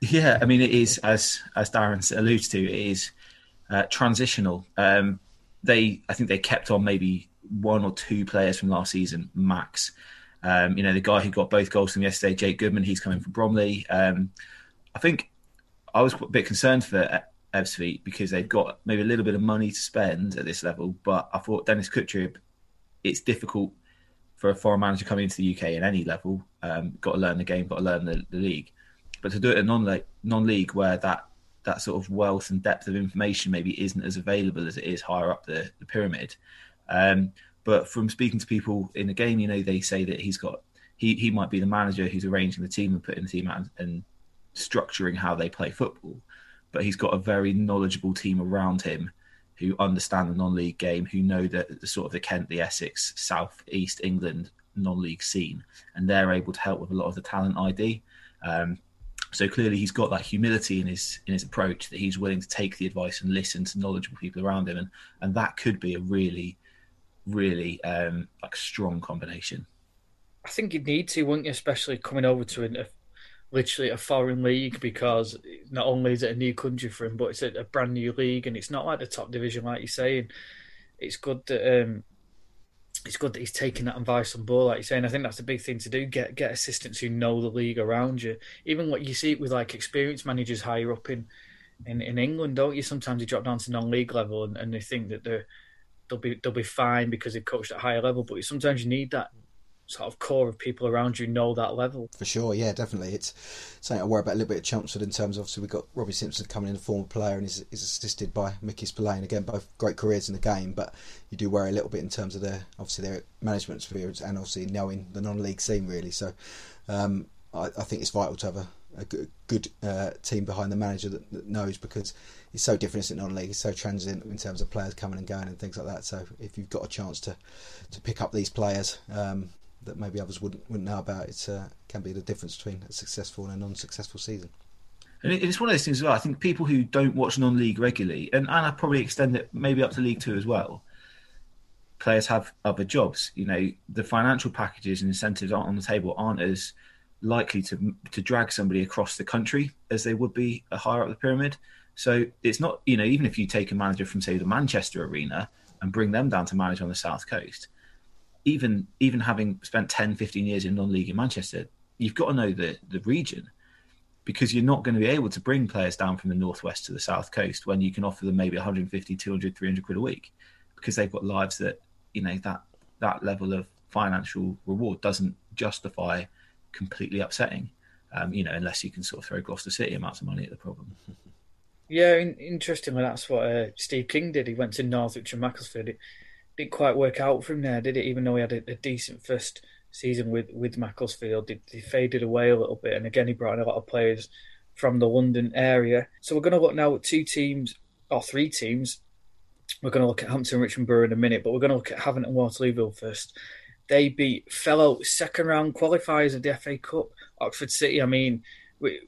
Yeah, I mean, it is as as Darren alludes to, it is uh, transitional. Um, they, I think, they kept on maybe one or two players from last season max. Um, you know, the guy who got both goals from yesterday, Jake Goodman, he's coming from Bromley. Um, I think I was a bit concerned for Ebbsfleet because they've got maybe a little bit of money to spend at this level. But I thought Dennis Kutrieb, it's difficult for a foreign manager coming into the UK in any level. Um, got to learn the game, got to learn the, the league. But to do it in non non league where that that sort of wealth and depth of information maybe isn't as available as it is higher up the, the pyramid. Um, but from speaking to people in the game, you know, they say that he's got he he might be the manager who's arranging the team and putting the team out and, and structuring how they play football but he's got a very knowledgeable team around him who understand the non-league game, who know the, sort of the Kent, the Essex, South East England non-league scene, and they're able to help with a lot of the talent ID. Um, so clearly, he's got that humility in his in his approach that he's willing to take the advice and listen to knowledgeable people around him, and and that could be a really, really um, like strong combination. I think you'd need to, wouldn't you? Especially coming over to a, literally a foreign league because not only is it a new country for him, but it's a, a brand new league and it's not like the top division, like you're saying. It's good that um, it's good that he's taking that advice on board, like you're saying. I think that's a big thing to do. Get get assistants who know the league around you. Even what you see with like experienced managers higher up in, in, in England, don't you? Sometimes they drop down to non-league level and, and they think that they're they'll be they'll be fine because they've coached at a higher level. But sometimes you need that sort of core of people around you know that level. For sure, yeah, definitely. It's something I worry about a little bit at Chelmsford in terms of obviously we've got Robbie Simpson coming in, a former player, and he's, assisted by Mickey Spillane. Again, both great careers in the game, but you do worry a little bit in terms of their obviously their management experience and obviously knowing the non-league scene really. So um, I, I, think it's vital to have a, a good, good uh, team behind the manager that, that knows because it's so different in non-league. It's so transient in terms of players coming and going and things like that. So if you've got a chance to to pick up these players, um, that maybe others wouldn't wouldn't know about. It uh, can be the difference between a successful and a non-successful season. And it's one of those things as well. I think people who don't watch non-league regularly, and, and I probably extend it maybe up to League Two as well. Players have other jobs. You know, the financial packages and incentives on the table aren't as likely to to drag somebody across the country as they would be higher up the pyramid. So it's not, you know, even if you take a manager from say the Manchester arena and bring them down to manage on the south coast, even even having spent 10, 15 years in non-league in Manchester, you've got to know the the region because you're not going to be able to bring players down from the northwest to the south coast when you can offer them maybe 150, 200, 300 quid a week because they've got lives that you know that that level of financial reward doesn't justify completely upsetting. Um, you know, unless you can sort of throw Gloucester City amounts of money at the problem. *laughs* Yeah, interestingly, that's what uh, Steve King did. He went to Northwich and Macclesfield didn't quite work out for him there, did it? Even though he had a, a decent first season with with Macclesfield, he faded away a little bit. And again, he brought in a lot of players from the London area. So we're going to look now at two teams or three teams. We're going to look at Hampton, Richmond, Borough in a minute, but we're going to look at Havant and Waterlooville first. They beat fellow second round qualifiers of the FA Cup, Oxford City. I mean, we,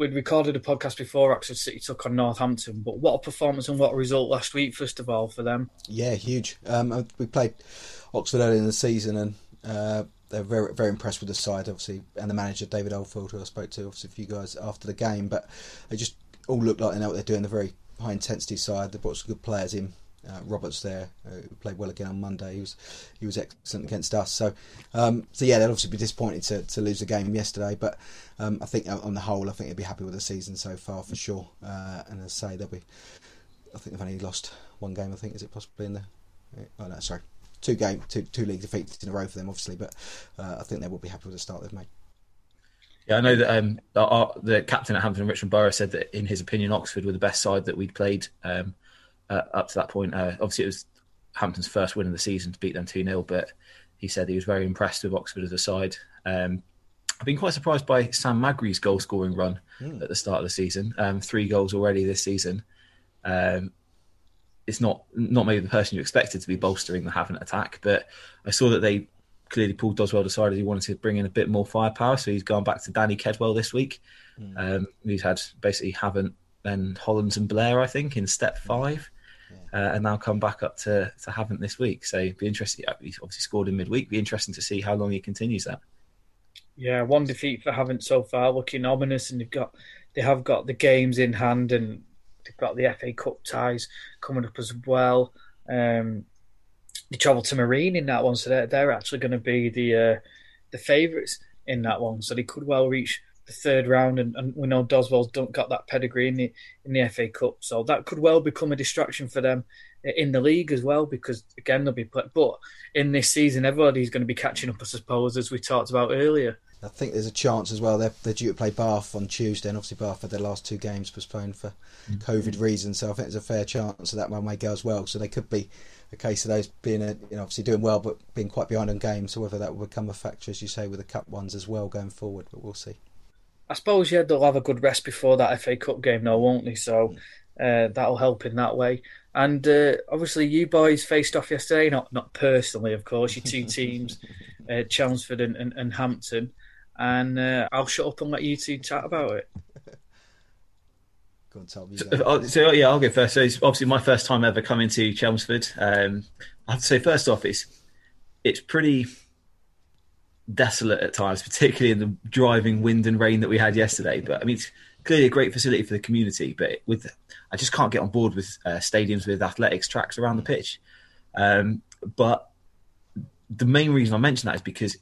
we'd recorded a podcast before Oxford City took on Northampton, but what a performance and what a result last week, first of all, for them. Yeah, huge. Um, uh, we played Oxford early in the season and uh, they're very very impressed with the side, obviously, and the manager, David Oldfield, who I spoke to, obviously, a few guys after the game, but they just all look like they know what they're doing. They're very high intensity side. They've got some good players in. Uh, Roberts there, uh, played well again on Monday. He was he was excellent against us. So um, so yeah, they'll obviously be disappointed to, to lose the game yesterday, but um, I think on the whole, I think they'll be happy with the season so far for sure. Uh, and as I say, they'll be. I think they've only lost one game. I think is it possibly in the. Oh no, sorry, two game, two two league defeats in a row for them, obviously, but uh, I think they will be happy with the start they've made. Yeah, I know that um, our, the captain at Hampton Richmond Borough said that in his opinion, Oxford were the best side that we'd played um, uh, up to that point. Uh, obviously, it was Hampton's first win of the season to beat them 2 0, but he said he was very impressed with Oxford as a side. Um, I've been quite surprised by Sam Magri's goal scoring run mm. at the start of the season. Um, three goals already this season. Um, it's not not maybe the person you expected to be bolstering the Havant attack, but I saw that they clearly Paul Doswell decided he wanted to bring in a bit more firepower, so he's gone back to Danny Kedwell this week. Mm. Um, he's had basically Havant, then Hollands and Blair, I think, in step hmm. five uh, and now come back up to to Havant this week. So be interesting. He's obviously scored in midweek. Be interesting to see how long he continues that. Yeah, one defeat for Havant so far, looking ominous, and they've got they have got the games in hand, and they've got the FA Cup ties coming up as well. Um, they travel to Marine in that one, so they're they're actually going to be the uh, the favourites in that one. So they could well reach the third round, and, and we know Doswell's don't got that pedigree in the in the FA Cup, so that could well become a distraction for them in the league as well. Because again, they'll be play- but in this season, everybody's going to be catching up, I suppose, as we talked about earlier. I think there's a chance as well. They're, they're due to play Bath on Tuesday, and obviously Bath had their last two games postponed for mm-hmm. COVID reasons. So I think there's a fair chance that that one may go as well. So they could be a case of those being a, you know, obviously doing well, but being quite behind on games. So whether that will become a factor, as you say, with the cup ones as well going forward, but we'll see. I suppose yeah, they'll have a good rest before that FA Cup game, now, won't they? So uh, that'll help in that way. And uh, obviously, you boys faced off yesterday. Not not personally, of course. Your two *laughs* teams uh, Chelmsford and, and, and Hampton. And uh, I'll shut up and let you two chat about it. Go on, Tom. you So, uh, so, yeah, I'll go first. So it's obviously my first time ever coming to Chelmsford. Um, I have to say, first off, it's it's pretty desolate at times, particularly in the driving wind and rain that we had yesterday. But I mean, it's clearly a great facility for the community. But with I just can't get on board with uh, stadiums with athletics tracks around the pitch. Um, but the main reason I mention that is because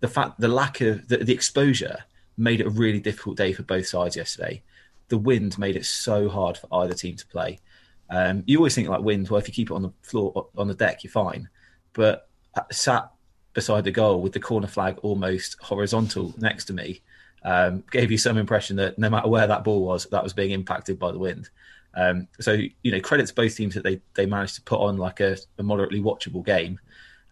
the fact the lack of the, the exposure made it a really difficult day for both sides yesterday. The wind made it so hard for either team to play. Um, you always think like wind, well, if you keep it on the floor on the deck, you're fine. But sat beside the goal with the corner flag almost horizontal next to me, um, gave you some impression that no matter where that ball was, that was being impacted by the wind. Um, so you know, credit to both teams that they they managed to put on like a, a moderately watchable game.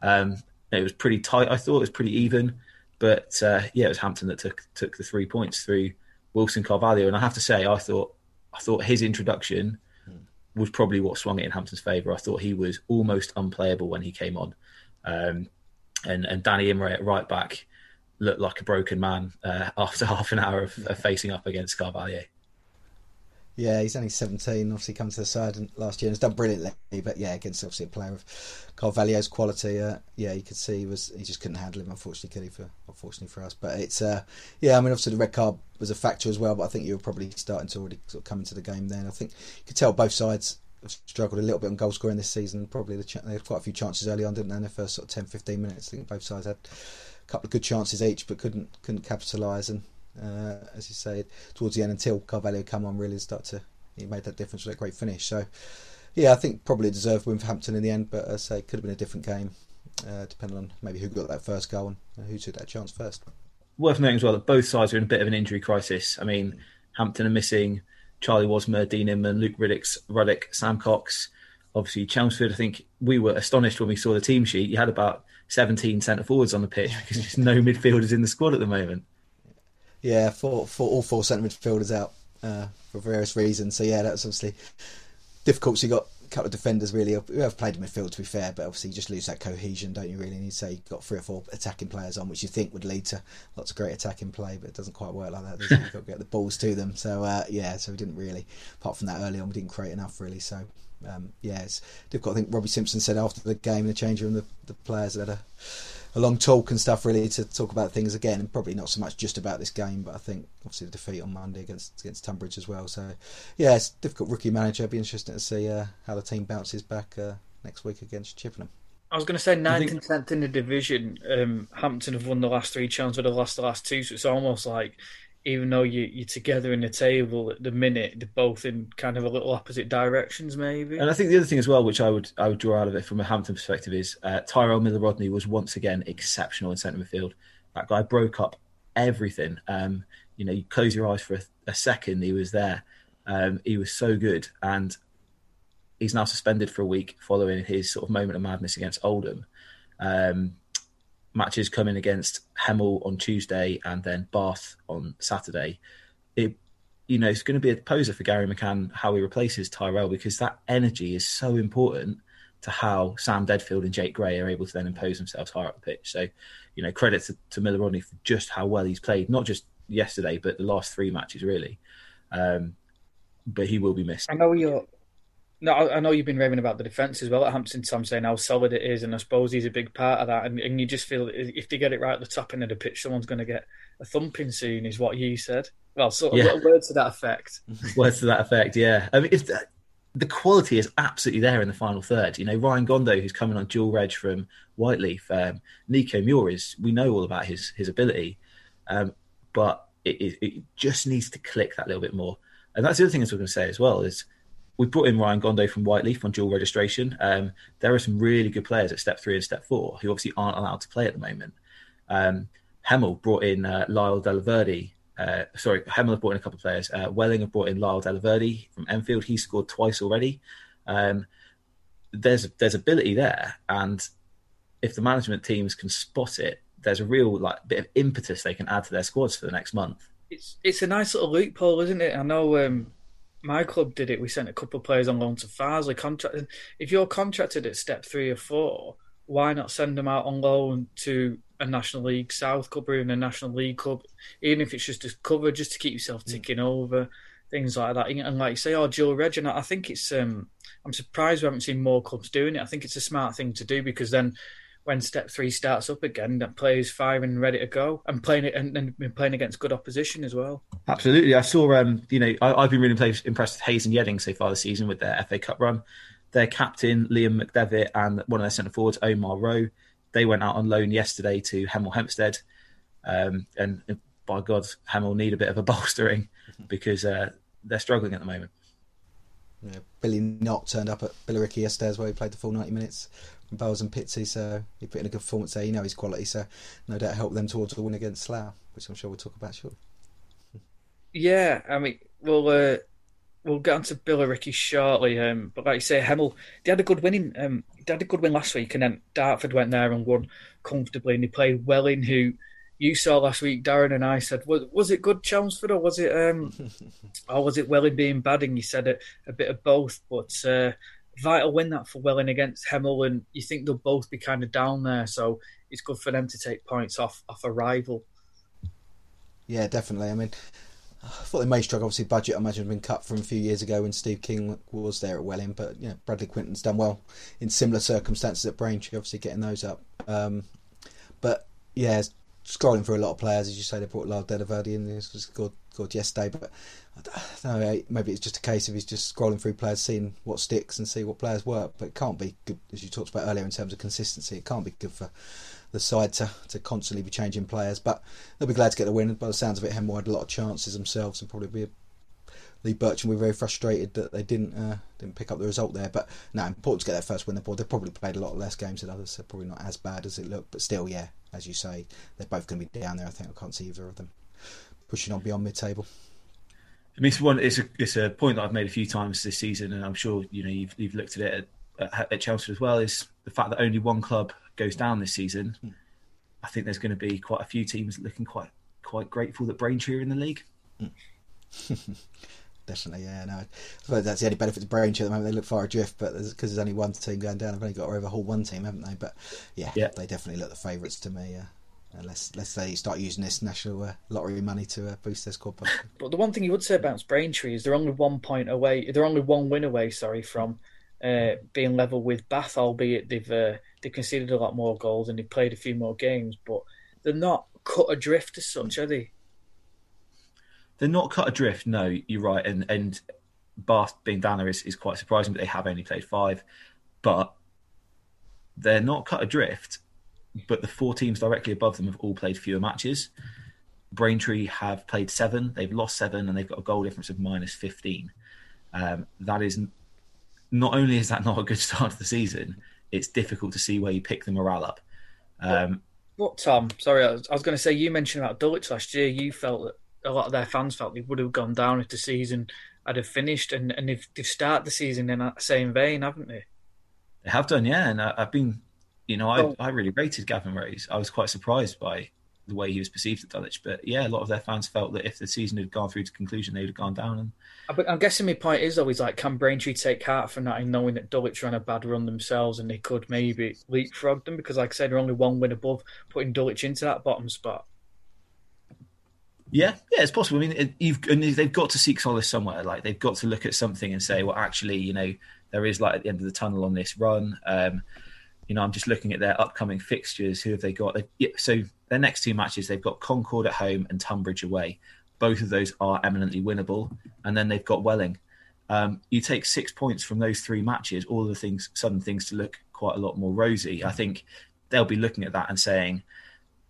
Um, it was pretty tight. I thought it was pretty even, but uh, yeah, it was Hampton that took took the three points through Wilson Carvalho, and I have to say, I thought I thought his introduction was probably what swung it in Hampton's favour. I thought he was almost unplayable when he came on, um, and and Danny Imre at right back looked like a broken man uh, *laughs* after half an hour of, of facing up against Carvalho. Yeah, he's only 17. Obviously, come to the side last year and has done brilliantly. But yeah, against obviously a player of Carvalho's quality, uh, yeah, you could see he was he just couldn't handle him. Unfortunately, could he? For unfortunately for us, but it's uh, yeah. I mean, obviously the red card was a factor as well. But I think you were probably starting to already sort of come into the game then. I think you could tell both sides struggled a little bit on goal scoring this season. Probably the ch- they had quite a few chances early on, didn't they? In the first sort of 10, 15 minutes, I think both sides had a couple of good chances each, but couldn't couldn't capitalise. And uh, as you say, towards the end, until Carvalho come on, really start to he made that difference with a great finish. So, yeah, I think probably deserved win for Hampton in the end, but as I say, it could have been a different game, uh, depending on maybe who got that first goal and who took that chance first. Worth noting as well that both sides are in a bit of an injury crisis. I mean, Hampton are missing Charlie Wassmer, Dean Inman, Luke Riddick, Ruddick, Sam Cox. Obviously, Chelmsford, I think we were astonished when we saw the team sheet. You had about 17 centre forwards on the pitch because there's no midfielders in the squad at the moment. Yeah, four, four, all four centre midfielders out uh, for various reasons. So yeah, that's obviously difficult. So you got couple of defenders really who have played in midfield to be fair, but obviously you just lose that cohesion, don't you? Really, and you say you've got three or four attacking players on, which you think would lead to lots of great attacking play, but it doesn't quite work like that. You've got to get the balls to them. So uh, yeah, so we didn't really, apart from that early on, we didn't create enough really. So. Um, yeah, it's difficult. I think Robbie Simpson said after the game in the change room, the, the players had a long talk and stuff really to talk about things again, and probably not so much just about this game, but I think obviously the defeat on Monday against against Tonbridge as well. So yeah, it's a difficult rookie manager. It'll be interesting to see uh, how the team bounces back uh, next week against Chippenham. I was going to say ninth and tenth in the division. Um, Hampton have won the last three. Chelmsford have lost the last two. So it's almost like even though you, you're together in the table at the minute, they're both in kind of a little opposite directions, maybe. And I think the other thing as well, which I would I would draw out of it from a Hampton perspective, is uh, Tyrell Miller Rodney was once again exceptional in centre midfield. That guy broke up everything. Um, you know, you close your eyes for a, a second, he was there. Um, he was so good, and he's now suspended for a week following his sort of moment of madness against Oldham. Um, matches coming against Hemel on Tuesday and then Bath on Saturday. It, you know, it's going to be a poser for Gary McCann how he replaces Tyrell because that energy is so important to how Sam Deadfield and Jake Gray are able to then impose themselves higher up the pitch. So, you know, credit to, to Miller Rodney for just how well he's played, not just yesterday, but the last three matches really. Um, but he will be missed. I know you're. No, I I know you've been raving about the defence as well at Hampton. Tom saying how solid it is, and I suppose he's a big part of that. And, and you just feel if they get it right at the top end of the pitch, someone's going to get a thumping soon, is what you said. Well, sort of Yeah. words to that effect. *laughs* Words to that effect, yeah. I mean, if the, the quality is absolutely there in the final third. You know, Ryan Gondo, who's coming on dual reg from Whyteleafe, um, Nico Muir is. We know all about his his ability, um, but it, it, it just needs to click that little bit more. And that's the other thing I was going to say as well is we brought in Ryan Gondo from Whyteleafe on dual registration. Um, there are some really good players at step three and step four who obviously aren't allowed to play at the moment. Um, Hemel brought in uh, Lyle Della-Verde. Uh, sorry, Hemel have brought in a couple of players. Uh, Welling have brought in Lyle Della-Verde from Enfield. He scored twice already. Um, there's there's ability there, and if the management teams can spot it, there's a real like bit of impetus they can add to their squads for the next month. It's it's a nice little loophole, isn't it? I know um, my club did it. We sent a couple of players on loan to Farsley. Contracted. If you're contracted at step three or four, why not send them out on loan to a National League South club or even a National League club, even if it's just a cover, just to keep yourself ticking over, things like that. And like you say, oh, Joe Regin, I think it's. Um, I'm surprised we haven't seen more clubs doing it. I think it's a smart thing to do because then when step three starts up again, that players five and ready to go and playing it and, and playing against good opposition as well. Absolutely, I saw. Um, you know, I, have been really impressed with Hayes and Yeading so far this season with their FA Cup run. Their captain Liam McDevitt and one of their centre forwards Omar Rowe, they went out on loan yesterday to Hemel Hempstead, um, and by God, Hemel need a bit of a *laughs* bolstering *laughs* because uh, they're struggling at the moment. Yeah, Billy Knott turned up at Billericay yesterday as well. He played the full 90 minutes Bowers and Pitsea, so he put in a good performance there. You know his quality, so no doubt helped them towards a win against Slough, which I'm sure we'll talk about shortly. Yeah, I mean, we'll uh, we'll get onto Billericay shortly, um, but like you say, Hemel, they had a good winning. Um, they had a good win last week, and then Dartford went there and won comfortably, and they played Welling, who you saw last week, Darren and I said, was, was it good Chelmsford or was it um, *laughs* or was it Welling being bad? And you said a, a bit of both, but uh, vital win that for Welling against Hemel, and you think they'll both be kind of down there, so it's good for them to take points off off a rival. Yeah, definitely. I mean, I thought they may struggle. Obviously, budget I imagine had been cut from a few years ago when Steve King was there at Welling, but yeah, Bradley Quinton's done well in similar circumstances at Braintree, obviously getting those up. Um, but yeah, scrolling through a lot of players, as you say, they brought Lyle Della-Verde in. This was yesterday, but I don't know. Maybe it's just a case of he's just scrolling through players, seeing what sticks and see what players work. But it can't be good, as you talked about earlier, in terms of consistency. It can't be good for the side to, to constantly be changing players. But they'll be glad to get the win. By the sounds of it, Hemel had a lot of chances themselves, and probably be a Lee Bircham were very frustrated that they didn't uh, didn't pick up the result there. But no, important to get their first win. They probably played a lot less games than others, so probably not as bad as it looked. But still, yeah, as you say, they're both going to be down there. I think I can't see either of them pushing on beyond mid-table. I mean, it's one. It's a it's a point that I've made a few times this season, and I'm sure you know you've you've looked at it at, at, at Chelsea as well. Is the fact that only one club goes down this season. Mm. I think there's going to be quite a few teams looking quite quite grateful that Braintree are in the league. Mm. *laughs* definitely. Yeah, no, I suppose that's the only benefit to Braintree at the moment. They look far adrift, but because there's, there's, only one team going down, they've only got to overhaul one team, haven't they? But yeah, yeah. they definitely look the favourites to me. Yeah. Unless, unless they start using this national uh, lottery money to uh, boost their squad. *laughs* But the one thing you would say about Braintree is they're only one point away. They're only one win away. Sorry, from uh, being level with Bath, albeit they've uh, they've conceded a lot more goals and they've played a few more games, but they're not cut adrift as such, are they? they're not cut adrift. No, you're right, and and Bath being down there is, is quite surprising, but they have only played five. But they're not cut adrift. But the four teams directly above them have all played fewer matches. Braintree have played seven. They've lost seven, and they've got a goal difference of minus fifteen. Um, that is not only is that not a good start to the season, it's difficult to see where you pick the morale up. Um, what, what Tom? Sorry, I was, was going to say you mentioned about Dulwich last year. You felt that a lot of their fans felt they would have gone down if the season had have finished, and and they've, they've started the season in that same vein, haven't they? They have done, yeah. And I, have been, you know, I. I really rated Gavin Rose. I was quite surprised by the way he was perceived at Dulwich. But yeah, a lot of their fans felt that if the season had gone through to conclusion, they would have gone down. And I'm guessing my point is always like, can Braintree take heart from that and knowing that Dulwich ran a bad run themselves and they could maybe leapfrog them? Because, like I said, they're only one win above putting Dulwich into that bottom spot. Yeah, yeah, it's possible. I mean, it, you've and they've got to seek solace somewhere. Like they've got to look at something and say, well, actually, you know, there is light at the end of the tunnel on this run. Um, you know, I'm just looking at their upcoming fixtures. Who have they got? So their next two matches, they've got Concord at home and Tonbridge away. Both of those are eminently winnable, and then they've got Welling. Um, you take six points from those three matches, all the things, sudden things to look quite a lot more rosy. I think they'll be looking at that and saying,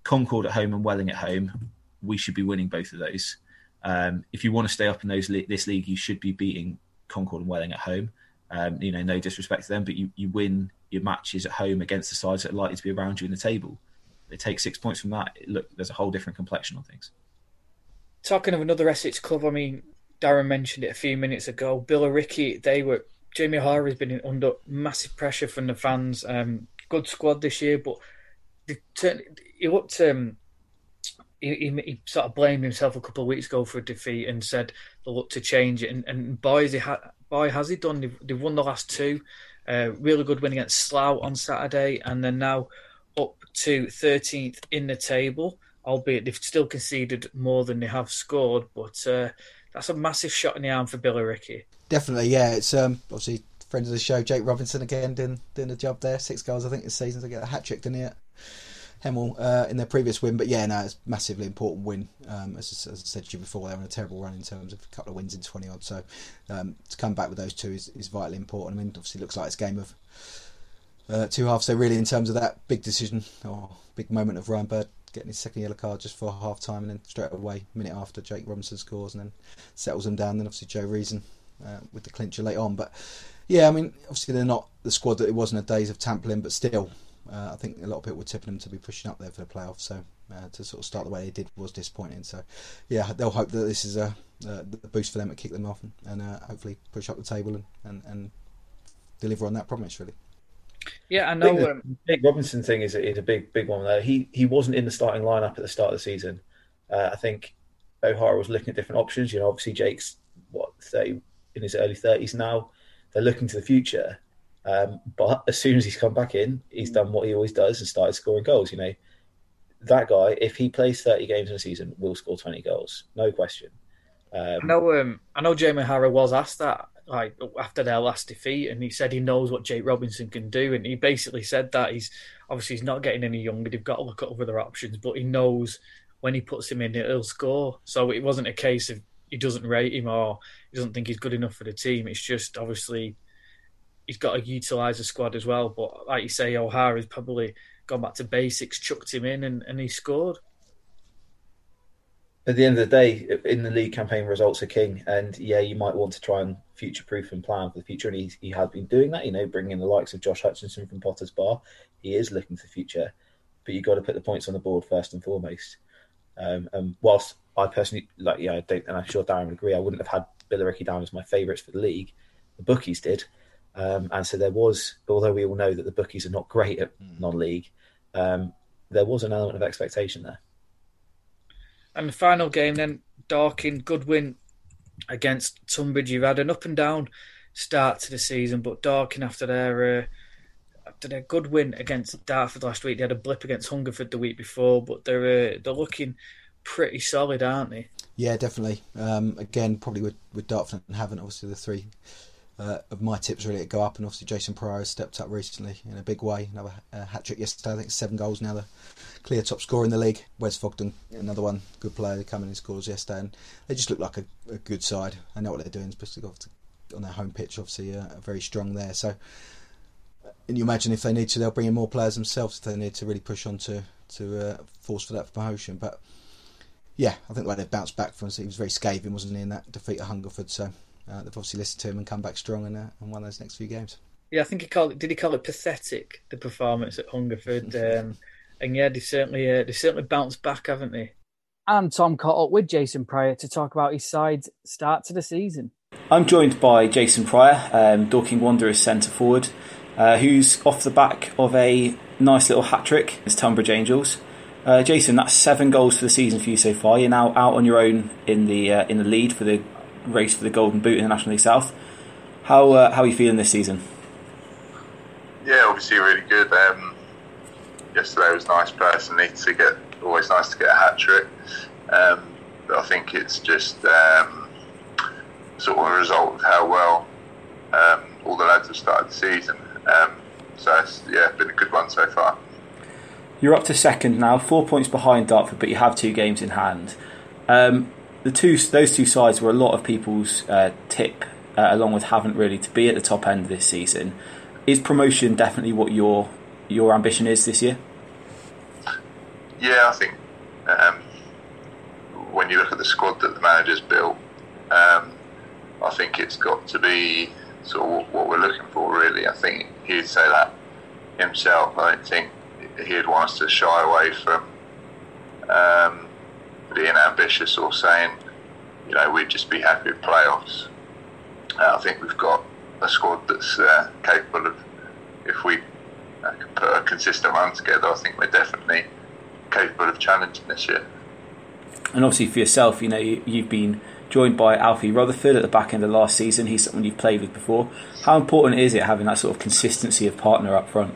Concord at home and Welling at home we should be winning both of those. Um, if you want to stay up in those this league, you should be beating Concord and Welling at home. Um, you know, no disrespect to them, but you, you win your matches at home against the sides that are likely to be around you in the table. They take six points from that. Look, there's a whole different complexion on things. Talking of another Essex club, I mean, Darren mentioned it a few minutes ago. Billericay, they were Jamie O'Hara has been under massive pressure from the fans. Um, good squad this year, but they he looked um, he, he, he, sort of blamed himself a couple of weeks ago for a defeat and said they'll look to change it. And, and boy, has he ha- boy, has he done. They've, they've, won the last two. Uh, really good win against Slough on Saturday, and then now up to 13th in the table, albeit they've still conceded more than they have scored. But uh, that's a massive shot in the arm for Billericay. Definitely, yeah. It's um, obviously friend of the show, Jake Robinson again doing doing the job there. Six goals, I think, this season to get a hat trick, didn't he? Hemel uh, in their previous win, but yeah, no, it's a massively important win. Um, as, as, I said to you before, they're on a terrible run in terms of a couple of wins in twenty odd. So um, to come back with those two is, is vitally important. I mean, obviously, looks like it's a game of uh, two halves. So really, in terms of that big decision or big moment of Ryan Bird getting his second yellow card just for half time, and then straight away, minute after, Jake Robinson scores and then settles them down. Then obviously Joe Reason uh, with the clincher late on, but yeah, I mean, obviously they're not the squad that it was in the days of Tamplin, but still, uh, I think a lot of people were tipping them to be pushing up there for the playoffs. So uh, to sort of start the way they did was disappointing. So yeah, they'll hope that this is a, a boost for them to kick them off and, and uh, hopefully push up the table and, and, and, deliver on that promise. Really. Yeah, I know. I the um, Jake Robinson thing is, is a big big one there. He he wasn't in the starting lineup at the start of the season. Uh, I think O'Hara was looking at different options. You know, obviously Jake's what thirty in his early thirties now. They're looking to the future. Um, but as soon as he's come back in, he's done what he always does and started scoring goals. You know, that guy, if he plays 30 games in a season, will score 20 goals, no question. Um, I know. Um, I know. Jamie O'Hara was asked that like after their last defeat, and he said he knows what Jake Robinson can do, and he basically said that he's obviously he's not getting any younger. They've got to look at other options, but he knows when he puts him in, he'll score. So it wasn't a case of he doesn't rate him or he doesn't think he's good enough for the team. It's just obviously he's got to utilise the squad as well. But like you say, O'Hara's probably gone back to basics, chucked him in, and, and he scored. At the end of the day, in the league campaign, results are king. And yeah, you might want to try and future proof and plan for the future. And he, he has been doing that, you know, bringing in the likes of Josh Hutchinson from Potter's Bar. He is looking to the future, but you've got to put the points on the board first and foremost. Um, and whilst I personally, like, yeah, I don't, and I'm sure Darren would agree, I wouldn't have had Billericay down as my favourites for the league. The bookies did. Um, and so there was, although we all know that the bookies are not great at mm. non-league, um, there was an element of expectation there. And the final game then, Dorking, good win against Tonbridge. You've had an up and down start to the season, but Dorking after their uh, after their good win against Dartford last week, they had a blip against Hungerford the week before, but they're uh, they're looking pretty solid, aren't they? Yeah, definitely. Um, again, probably with with Dartford and Havant obviously the three uh, of my tips really to go up, and obviously Jason Pryor has stepped up recently in a big way. Another uh, hat trick yesterday, I think seven goals now, the clear top scorer in the league. Wes Fogden, another one, good player, coming in scores yesterday, and they just look like a, a good side. I know what they're doing, especially on their home pitch, obviously uh, very strong there. So, and you imagine if they need to, they'll bring in more players themselves if they need to really push on to to uh, force for that promotion. But yeah, I think the way they bounced back from, it he was very scathing, wasn't he, in that defeat at Hungerford. So uh, they've obviously listened to him and come back strong and, uh, and won those next few games. Yeah, I think he called it. Did he call it pathetic? The performance at Hungerford, *laughs* um, and yeah, they certainly uh, they certainly bounced back, haven't they? And Tom caught up with Jason Pryor to talk about his side's start to the season. I'm joined by Jason Pryor, um, Dorking Wanderers centre forward, uh, who's off the back of a nice little hat trick. It's Tonbridge Angels. Uh, Jason, that's seven goals for the season for you so far. You're now out on your own in the uh, in the lead for the race for the Golden Boot in the National League South. How uh, how are you feeling this season? Yeah, obviously really good. Um, yesterday was nice personally to get. Always nice to get a hat trick. Um, but I think it's just um, sort of a result of how well um, all the lads have started the season. Um, so it's, yeah, been a good one so far. You're up to second now, four points behind Dartford, but you have two games in hand. Um, the two those two sides were a lot of people's uh, tip, uh, along with Havant really to be at the top end this season. Is promotion definitely what your your ambition is this year? Yeah, I think um, when you look at the squad that the manager's built, um, I think it's got to be sort of what we're looking for. Really, I think he'd say that himself. I don't think he'd want us to shy away from. Um, being ambitious or saying, you know, we'd just be happy with playoffs. Uh, I think we've got a squad that's uh, capable of, if we uh, can put a consistent run together, I think we're definitely capable of challenging this year. And obviously for yourself, you know, you, have been joined by Alfie Rutherford at the back end of last season. He's someone you've played with before. How important is it having that sort of consistency of partner up front?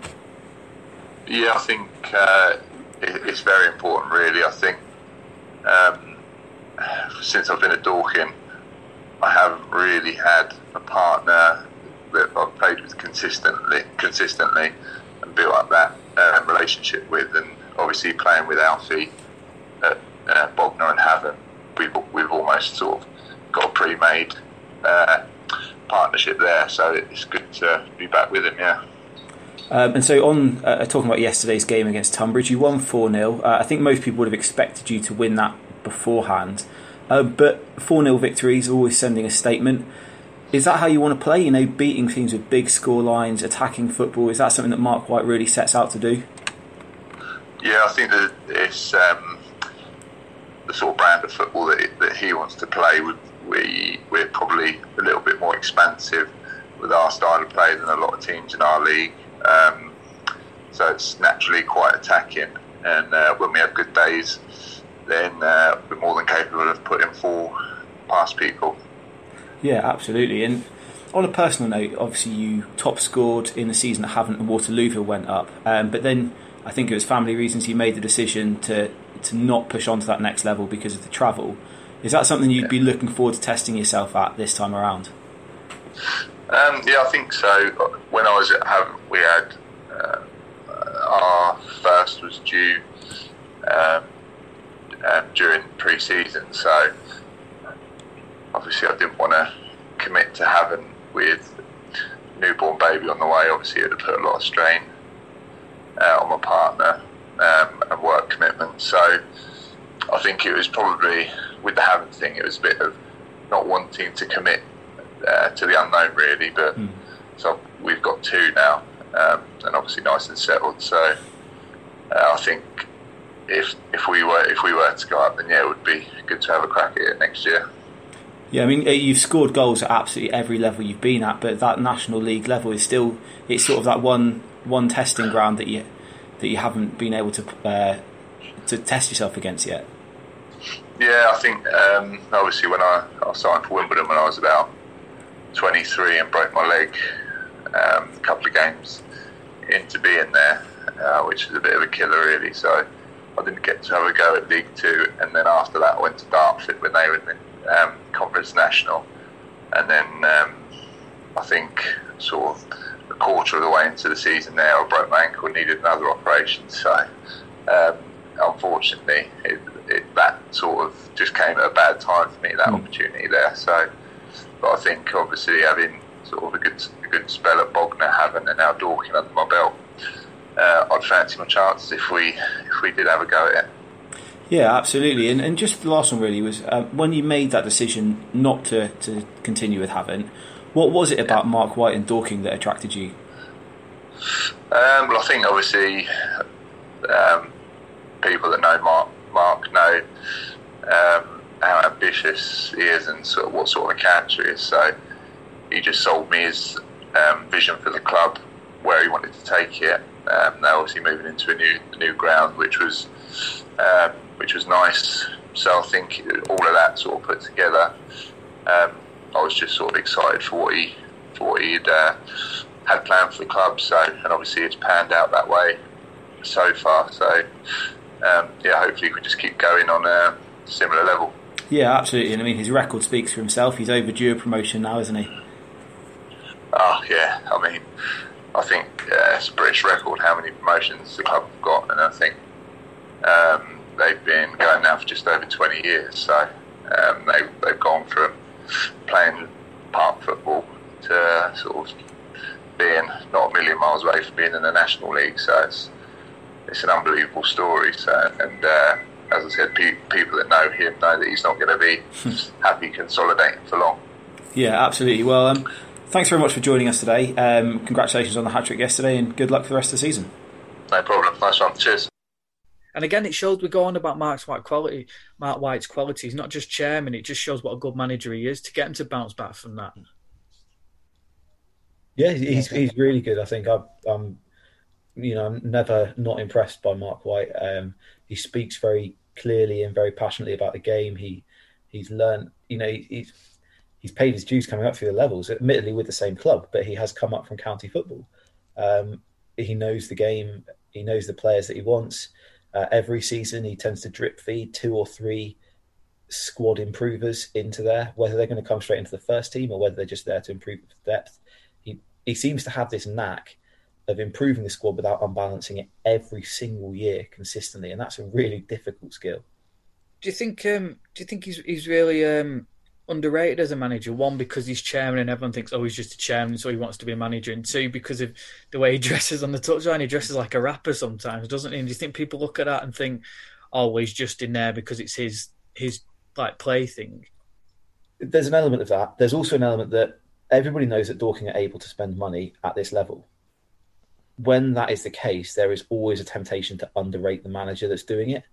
Yeah, I think uh, it, it's very important, really. I think um, since I've been at Dorking, I haven't really had a partner that I've played with consistently, consistently, and built up that uh, relationship with. And obviously, playing with Alfie at uh, Bognor and Havant, we've we've almost sort of got a pre-made uh, partnership there. So it's good to be back with him. Yeah. Um, and so, on uh, talking about yesterday's game against Tonbridge, you won 4 0. Uh, I think most people would have expected you to win that beforehand. Uh, but 4 0 victories always sending a statement. Is that how you want to play? You know, beating teams with big score lines, attacking football. Is that something that Mark White really sets out to do? Yeah, I think that it's um, the sort of brand of football that, that he wants to play. We, we're probably a little bit more expansive with our style of play than a lot of teams in our league. Um, so it's naturally quite attacking. And uh, when we have good days, then uh, we're more than capable of putting four past people. Yeah, absolutely. And on a personal note, obviously you top scored in the season that Havant and Waterlooville went up, um, but then I think it was family reasons you made the decision to to not push on to that next level because of the travel. Is that something you'd be looking forward to testing yourself at this time around? Um, yeah, I think so. When I was at Havant, we had uh, our first was due um, um, during pre-season, so obviously I didn't want to commit to Havant with newborn baby on the way. Obviously, it would put a lot of strain uh, on my partner um, and work commitments. So I think it was probably with the Havant thing, it was a bit of not wanting to commit uh, to the unknown really. But mm. so we've got two now, um, and obviously nice and settled. So uh, I think if if we were if we were to go up, then yeah, it would be good to have a crack at it next year. Yeah, I mean, uh, you've scored goals at absolutely every level you've been at, but that National League level is still it's sort of that one one testing ground that you that you haven't been able to uh, to test yourself against yet. Yeah, I think um, obviously when I, I signed for Wimbledon when I was about 23 and broke my leg um, a couple of games into being there, uh, which is a bit of a killer really. So I didn't get to have a go at League Two, and then after that I went to Dartford when they were in the um, Conference National, and then um, I think sort of a quarter of the way into the season there, I broke my ankle and needed another operation. So um, unfortunately, it, it, that sort of just came at a bad time for me. That mm. opportunity there. So, but I think obviously having sort of a good a good spell at Bognor, having and now Dorking under my belt uh, I'd fancy my chances if we if we did have a go at it. Yeah, absolutely. And, and just the last one really was uh, when you made that decision not to, to continue with Havant, what was it about Mark White and Dorking that attracted you? Um, well, I think obviously um, people that know Mark, Mark know um, how ambitious he is and sort of what sort of character he is. So he just sold me his um, vision for the club, where he wanted to take it, um, now obviously moving into a new new ground, which was um, which was nice. So I think all of that sort of put together, um, I was just sort of excited for what he for what he'd uh, had planned for the club. So and obviously it's panned out that way so far. So um, yeah, hopefully we can just keep going on a similar level. Yeah, absolutely. And I mean, his record speaks for himself. He's overdue a promotion now, isn't he? Oh yeah, I mean, I think uh, it's a British record how many promotions the club have got, and I think um, they've been going now for just over 20 years. So um, they, they've gone from playing park football to sort of being not a million miles away from being in the National League. So it's it's an unbelievable story. So and uh, as I said, pe- people that know him know that he's not going to be *laughs* happy consolidating for long. Yeah, absolutely. Well, um, thanks very much for joining us today. Um, congratulations on the hat trick yesterday, and good luck for the rest of the season. No problem. Nice one. Cheers. And again, it shows we go on about Mark's White quality. Mark White's quality. He's not just chairman. It just shows what a good manager he is to get him to bounce back from that. Yeah, he's he's really good. I think I, am you know, I'm never not impressed by Mark White. Um, he speaks very clearly and very passionately about the game. He He's learned, you know, he's he's paid his dues coming up through the levels, admittedly with the same club, but he has come up from county football. Um, he knows the game. He knows the players that he wants. Uh, every season, he tends to drip feed two or three squad improvers into there, whether they're going to come straight into the first team or whether they're just there to improve depth. He he seems to have this knack of improving the squad without unbalancing it every single year consistently, and that's a really difficult skill. Do you think? Um, do you think he's he's really um, underrated as a manager? One because he's chairman and everyone thinks, oh, he's just a chairman, so he wants to be a manager. And two because of the way he *laughs* dresses on the touchline, he dresses like a rapper sometimes, doesn't he? And do you think people look at that and think, oh, he's just in there because it's his his like plaything? There's an element of that. There's also an element that everybody knows that Dorking are able to spend money at this level. When that is the case, there is always a temptation to underrate the manager that's doing it.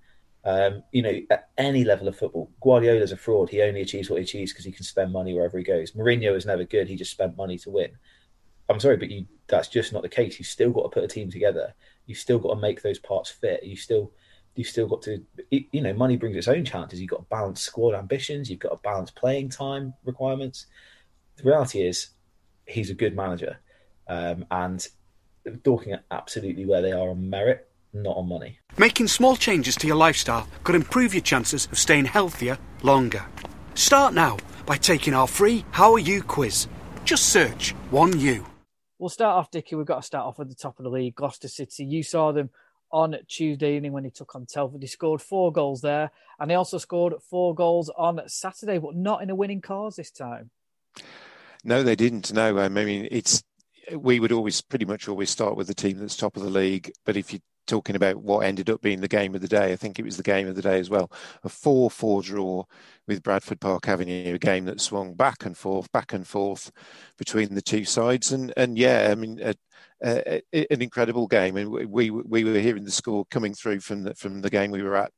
Um, you know, at any level of football, Guardiola's a fraud. He only achieves what he achieves because he can spend money wherever he goes. Mourinho is never good. He just spent money to win. I'm sorry, but you, that's just not the case. You've still got to put a team together. You've still got to make those parts fit. You still, you've still got to, you know, money brings its own challenges. You've got to balance squad ambitions. You've got to balance playing time requirements. The reality is, he's a good manager, um, and Dorking are absolutely where they are on merit not on money. Making small changes to your lifestyle could improve your chances of staying healthier longer. Start now by taking our free How Are You quiz. Just search 1U. We'll start off, Dickie. We've got to start off at the top of the league. Gloucester City. You saw them on Tuesday evening when he took on Telford. He scored four goals there, and he also scored four goals on Saturday, but not in a winning cause this time. No, they didn't. No, I mean it's we would always pretty much always start with the team that's top of the league. But if you're talking about what ended up being the game of the day. I think it was the game of the day as well. A 4 4 draw with Bradford Park Avenue, a game that swung back and forth, back and forth between the two sides. And, and yeah, I mean, a, a, a, an incredible game. And we, we were hearing the score coming through from the, from the game we were at,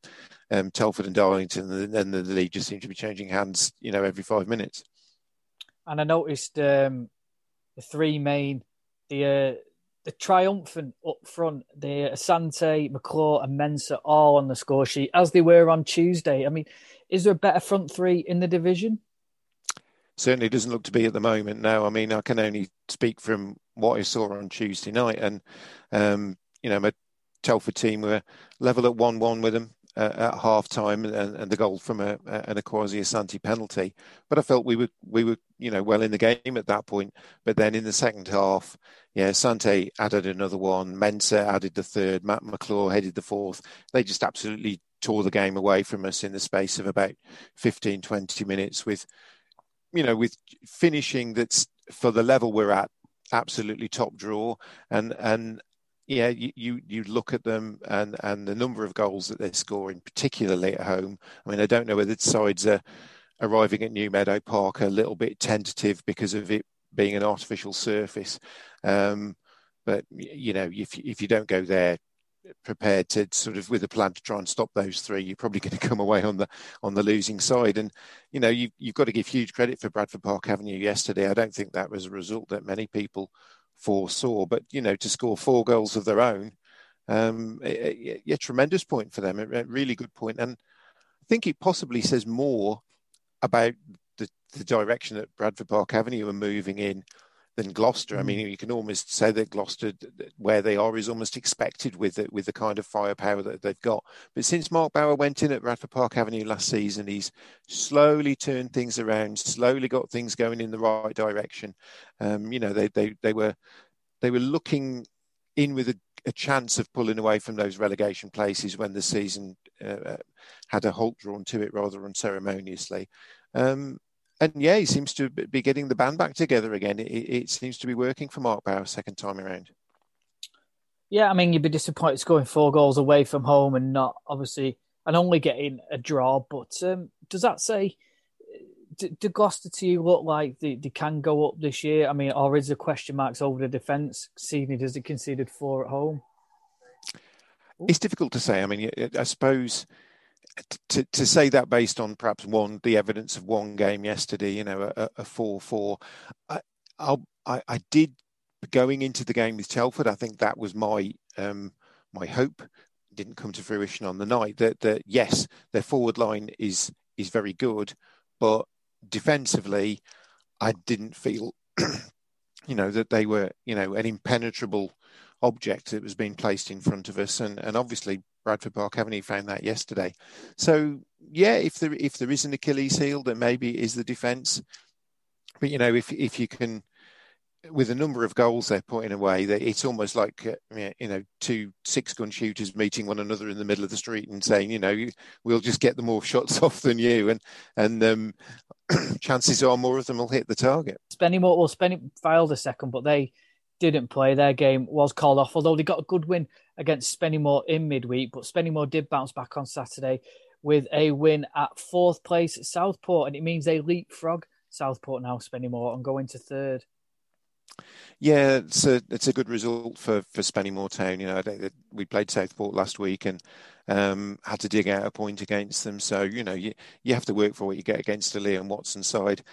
um, Telford and Darlington, and then the league just seemed to be changing hands, you know, every five minutes. And I noticed um, the three main, the uh, the triumphant up front, the Asante, McClure, and Mensah all on the score sheet as they were on Tuesday. I mean, is there a better front three in the division? Certainly doesn't look to be at the moment. No, I mean, I can only speak from what I saw on Tuesday night, and um, you know, my Telford team were level at one-one with them uh, at half time and, and, the goal from a, an Akwasi Asante penalty. But I felt we were we were you know well in the game at that point. But then in the second half, yeah, Asante added another one. Mensah added the third. Matt McClure headed the fourth. They just absolutely tore the game away from us in the space of about 15, 20 minutes with you know with finishing that's for the level we're at absolutely top draw and and yeah, you, you, you look at them and and the number of goals that they're scoring, particularly at home. I mean, I don't know whether the sides are arriving at New Meadow Park a little bit tentative because of it being an artificial surface. Um, but you know, if if you don't go there prepared to sort of with a plan to try and stop those three, you're probably *laughs* going to come away on the on the losing side. And you know, you you've got to give huge credit for Bradford Park Avenue yesterday. I don't think that was a result that many people foresaw. But you know, to score four goals of their own, um, a, tremendous point for them. A, a, really good point, and I think it possibly says more about the, the direction that Bradford Park Avenue are moving in than Gloucester. I mean, mm. you can almost say that Gloucester, where they are, is almost expected with it, with the kind of firepower that they've got. But since Mark Bower went in at Bradford Park Avenue last season, he's slowly turned things around, slowly got things going in the right direction. Um, you know, they they they were they were looking in with a, a, chance of pulling away from those relegation places when the season uh, uh had a halt drawn to it rather unceremoniously. Um, and yeah, he seems to be getting the band back together again. It, it seems to be working for Mark Bower second time around. Yeah, I mean, you'd be disappointed scoring four goals away from home and not obviously and only getting a draw. But um, does that say do, do Gloucester to you look like they, they can go up this year? I mean, or is there question marks over the defence? Seeing as it conceded four at home. It's difficult to say. I mean, I suppose to, to say that based on perhaps one the evidence of one game yesterday, you know, a, a four four, I, I I did going into the game with Telford. I think that was my um, my hope. Didn't come to fruition on the night. That that yes, their forward line is is very good, but defensively, I didn't feel, *clears throat* you know, that they were, you know, an impenetrable object that was being placed in front of us, and and obviously Bradford Park Avenue found that yesterday. So yeah, if there if there is an Achilles heel, then maybe is the defence. But you know, if if you can with a number of goals they're putting away, that it's almost like uh, you know two six gun shooters meeting one another in the middle of the street and saying, you know, we'll just get the more shots *laughs* off than you, and and um, *clears throat* chances are more of them will hit the target. Spennymoor, well, Spenny filed a second, but they didn't play. Their game was called off, although they got a good win against Spennymoor in midweek. But Spennymoor did bounce back on Saturday with a win at fourth place Southport, and it means they leapfrog Southport now, Spennymoor, and go into third. Yeah, it's a it's a good result for for Spennymoor Town. You know, we played Southport last week and um, had to dig out a point against them. So you know, you you have to work for what you get against the Liam Watson side.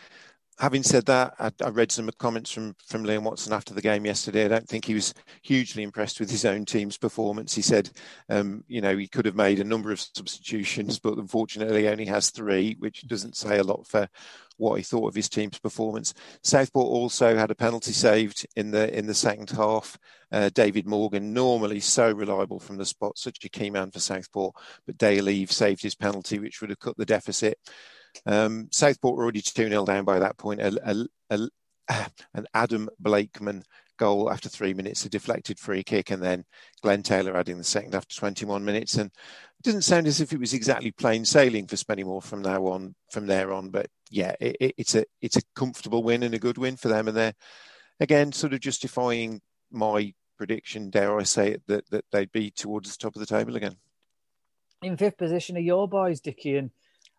Having said that, I, I, read some comments from from Liam Watson after the game yesterday. I don't think he was hugely impressed with his own team's performance. He said, um, you know, he could have made a number of substitutions, but unfortunately, only has three, which doesn't say a lot for what he thought of his team's performance. Southport also had a penalty saved in the in the second half. Uh, David Morgan, normally so reliable from the spot, such a key man for Southport, but Dale Eve saved his penalty, which would have cut the deficit. Um, Southport were already 2 0 down by that point. A, a, a, *sighs* an Adam Blakeman goal after three minutes, a deflected free kick, and then Glenn Taylor adding the second after 21 minutes. And it doesn't sound as if it was exactly plain sailing for Spennymoor from now on, from there on. But yeah, it, it, it's a it's a comfortable win and a good win for them, and they're again sort of justifying my prediction, dare I say it, that that they'd be towards the top of the table again. In fifth position are your boys, Dickie, and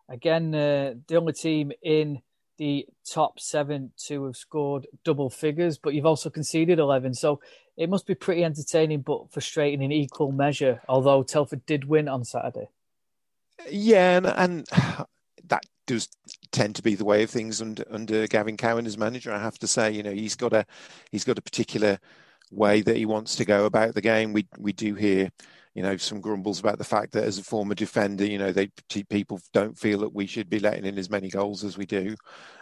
Again, uh, the only team in the top seven to have scored double figures, but you've also conceded 11. So it must be pretty entertaining but frustrating in equal measure, although Telford did win on Saturday. Yeah, and, and *sighs* that does tend to be the way of things under, under Gavin Cowan as manager. I have to say, you know, he's got a he's got a particular way that he wants to go about the game. We we do hear you know, some grumbles about the fact that as a former defender, you know, they people don't feel that we should be letting in as many goals as we do.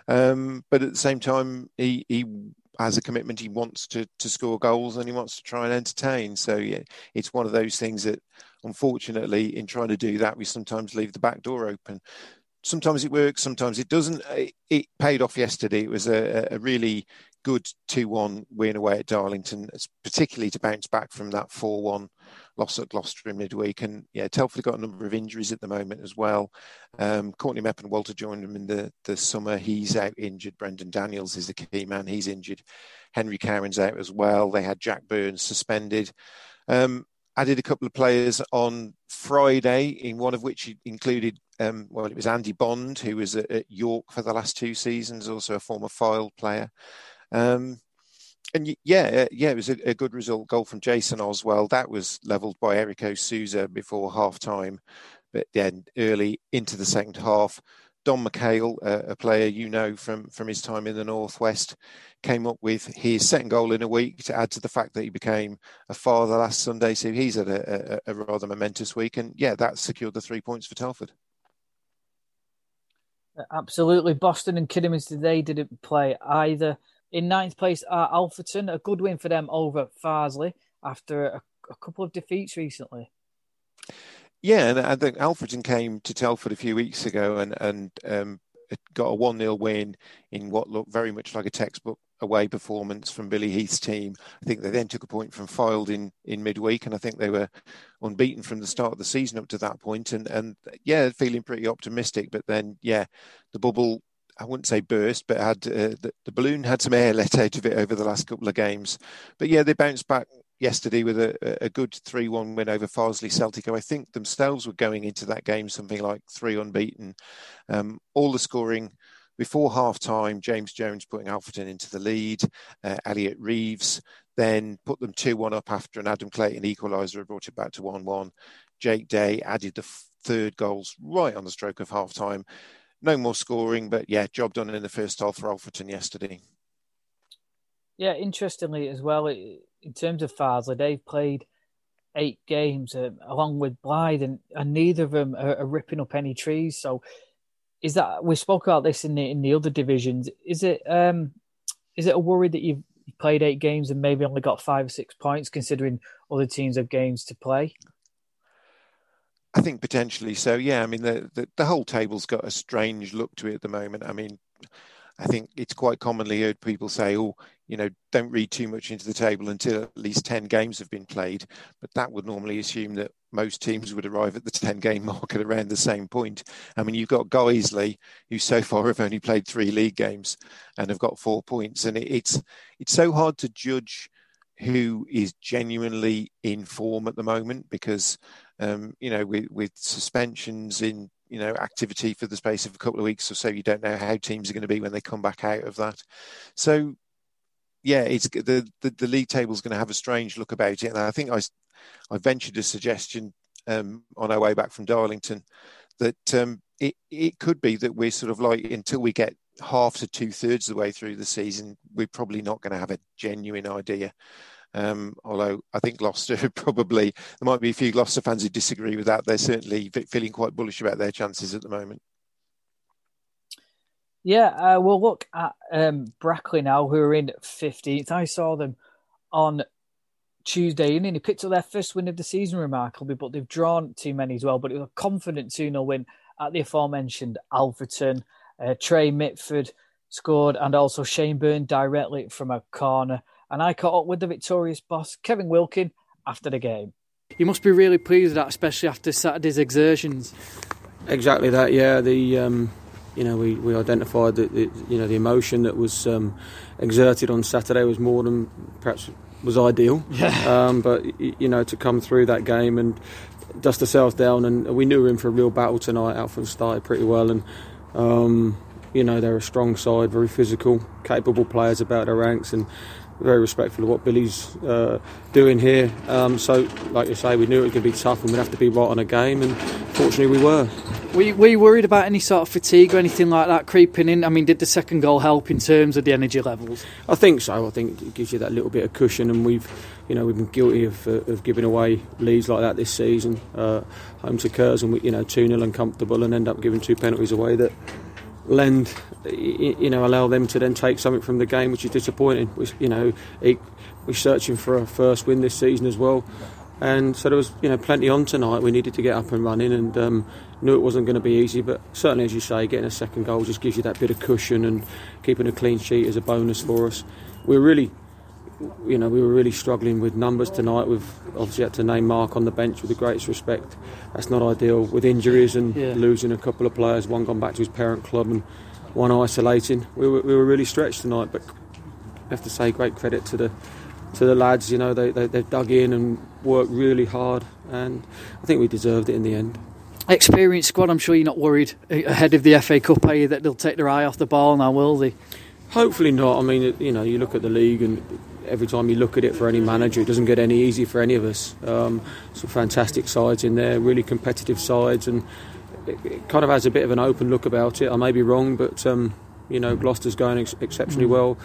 Um, but at the same time, he he has a commitment. He wants to to score goals and he wants to try and entertain. So yeah, it's one of those things that, unfortunately, in trying to do that, we sometimes leave the back door open. Sometimes it works, sometimes it doesn't. It paid off yesterday. It was a, a really good 2 1 win away at Darlington, particularly to bounce back from that 4 1 loss at Gloucester in midweek. And yeah, Telford got a number of injuries at the moment as well. Um, Courtney Meppen-Walter joined them in the, the summer. He's out injured. Brendon Daniels is the key man. He's injured. Henry Cowan's out as well. They had Jack Burns suspended. Um, added a couple of players on Friday, in one of which included, um, well, it was Andy Bond, who was at, at, York for the last two seasons, also a former Fylde player. Um, and yeah, uh, yeah, it was a, a, good result. Goal from Jason Oswell. That was levelled by Erico Souza before half time, but then early into the second half, Don McHale, uh, a player you know from from his time in the northwest, came up with his second goal in a week to add to the fact that he became a father last Sunday. So he's had a, a, a rather momentous week, and yeah, that secured the three points for Telford. Absolutely, Boston and Kidderminster they didn't play either. In ninth place are Alfreton, a good win for them over Farsley after a, a couple of defeats recently. Yeah, and I think Alfreton came to Telford a few weeks ago and and um, got a one 0 win in what looked very much like a textbook away performance from Billy Heath's team. I think they then took a point from Fylde in, in midweek, and I think they were unbeaten from the start of the season up to that point. And and yeah, feeling pretty optimistic. But then yeah, the bubble I wouldn't say burst, but had uh, the, the, balloon had some air let out of it over the last couple of games. But yeah, they bounced back yesterday with a, a good 3 1 win over Farsley Celtic, I think themselves were going into that game something like three unbeaten. Um, all the scoring before half time, James Jones putting Alfreton into the lead, uh, Elliot Reeves then put them 2 1 up after an Adam Clayton equaliser brought it back to 1 1. Jake Day added the third goals right on the stroke of half time no more scoring, but yeah, job done in the first half for Alfreton yesterday. Yeah, interestingly as well, in terms of Farsley, they've played eight games uh, along with Blyth, and, and neither of them are, are, ripping up any trees. So is that we spoke about this in the in the other divisions? Is it um, is it a worry that you've played eight games and maybe only got five or six points, considering other teams have games to play? I think potentially so. Yeah, I mean the, the, the whole table's got a strange look to it at the moment. I mean, I think it's quite commonly heard people say, "Oh, you know, don't read too much into the table until at least ten games have been played." But that would normally assume that most teams would arrive at the *laughs* ten game mark at around the same point. I mean, you've got Guiseley, who so *laughs* far have only played three league games and have got four points, and it, it's it's so hard to judge who is genuinely in form at the moment because um, you know with, with suspensions in you know activity for the space of a couple of weeks or so you don't know how teams are going to be when they come back out of that. So yeah it's the the, the league table is going to have a strange look about it. And i think i i ventured a suggestion um, on our way back from darlington that um, it it could be that we're sort of like until we get half to two thirds of the way through the season we're probably not going to have a genuine idea um, although I think Gloucester *laughs* probably there might be a few Gloucester fans who disagree with that. They're certainly feeling quite bullish about their chances at the moment. Yeah, uh, we'll look at um, Brackley now, who are in 15th. I saw them on Tuesday evening. They picked up their first win of the season remarkably, but they've drawn too many as well. But it was a confident 2 0 win at the aforementioned Alfreton. Uh, Trey Mitford scored, and also Shane Byrne directly from a corner and I caught up with the victorious boss, Kevin Wilkin, after the game. You must be really pleased with that, especially after Saturday's exertions. Exactly that, yeah. The um, you know we, we identified that the, you know the emotion that was um, exerted on Saturday was more than perhaps was ideal. *laughs* Yeah. Um, but you know to come through that game and dust ourselves down, and we knew we were in for a real battle tonight. Alfred started pretty well, and um, you know they're a strong side, very physical, capable players about their ranks, and very respectful of what Billy's uh, doing here. Um, so, like you say, we knew it was going to be tough and we'd have to be right on a game, and fortunately, we were. Were were you worried about any sort of fatigue or anything like that creeping in? I mean, did the second goal help in terms of the energy levels? I think so. I think it gives you that little bit of cushion, and we've, you know, we've been guilty of, uh, of giving away leads like that this season. Uh, home to Curzon, we, you know, two 0 uncomfortable, and end up giving two penalties away that lend, you know, allow them to then take something from the game, which is disappointing. We, you know, it, we're searching for a first win this season as well, and so there was, you know, plenty on tonight. We needed to get up and running, and um, knew it wasn't going to be easy. But certainly, as you say, getting a second goal just gives you that bit of cushion, and keeping a clean sheet is a bonus for us. We're really you know, we were really struggling with numbers tonight. We've obviously had to name Mark on the bench with the greatest respect. That's not ideal with injuries and yeah. losing a couple of players, one gone back to his parent club and one isolating. We were, we were really stretched tonight, but I have to say great credit to the to the lads. You know, they, they, they've dug in and worked really hard, and I think we deserved it in the end. Experienced squad, I'm sure you're not worried ahead of the FA Cup, are you, that they'll take their eye off the ball now, will they? Hopefully not. I mean, you know, you look at the league and every time you look at it for any manager, it doesn't get any easier for any of us. Um, some fantastic sides in there, really competitive sides, and it, it, kind of has a bit of an open look about it. I may be wrong, but um, you know, Gloucester's going ex- exceptionally mm. well.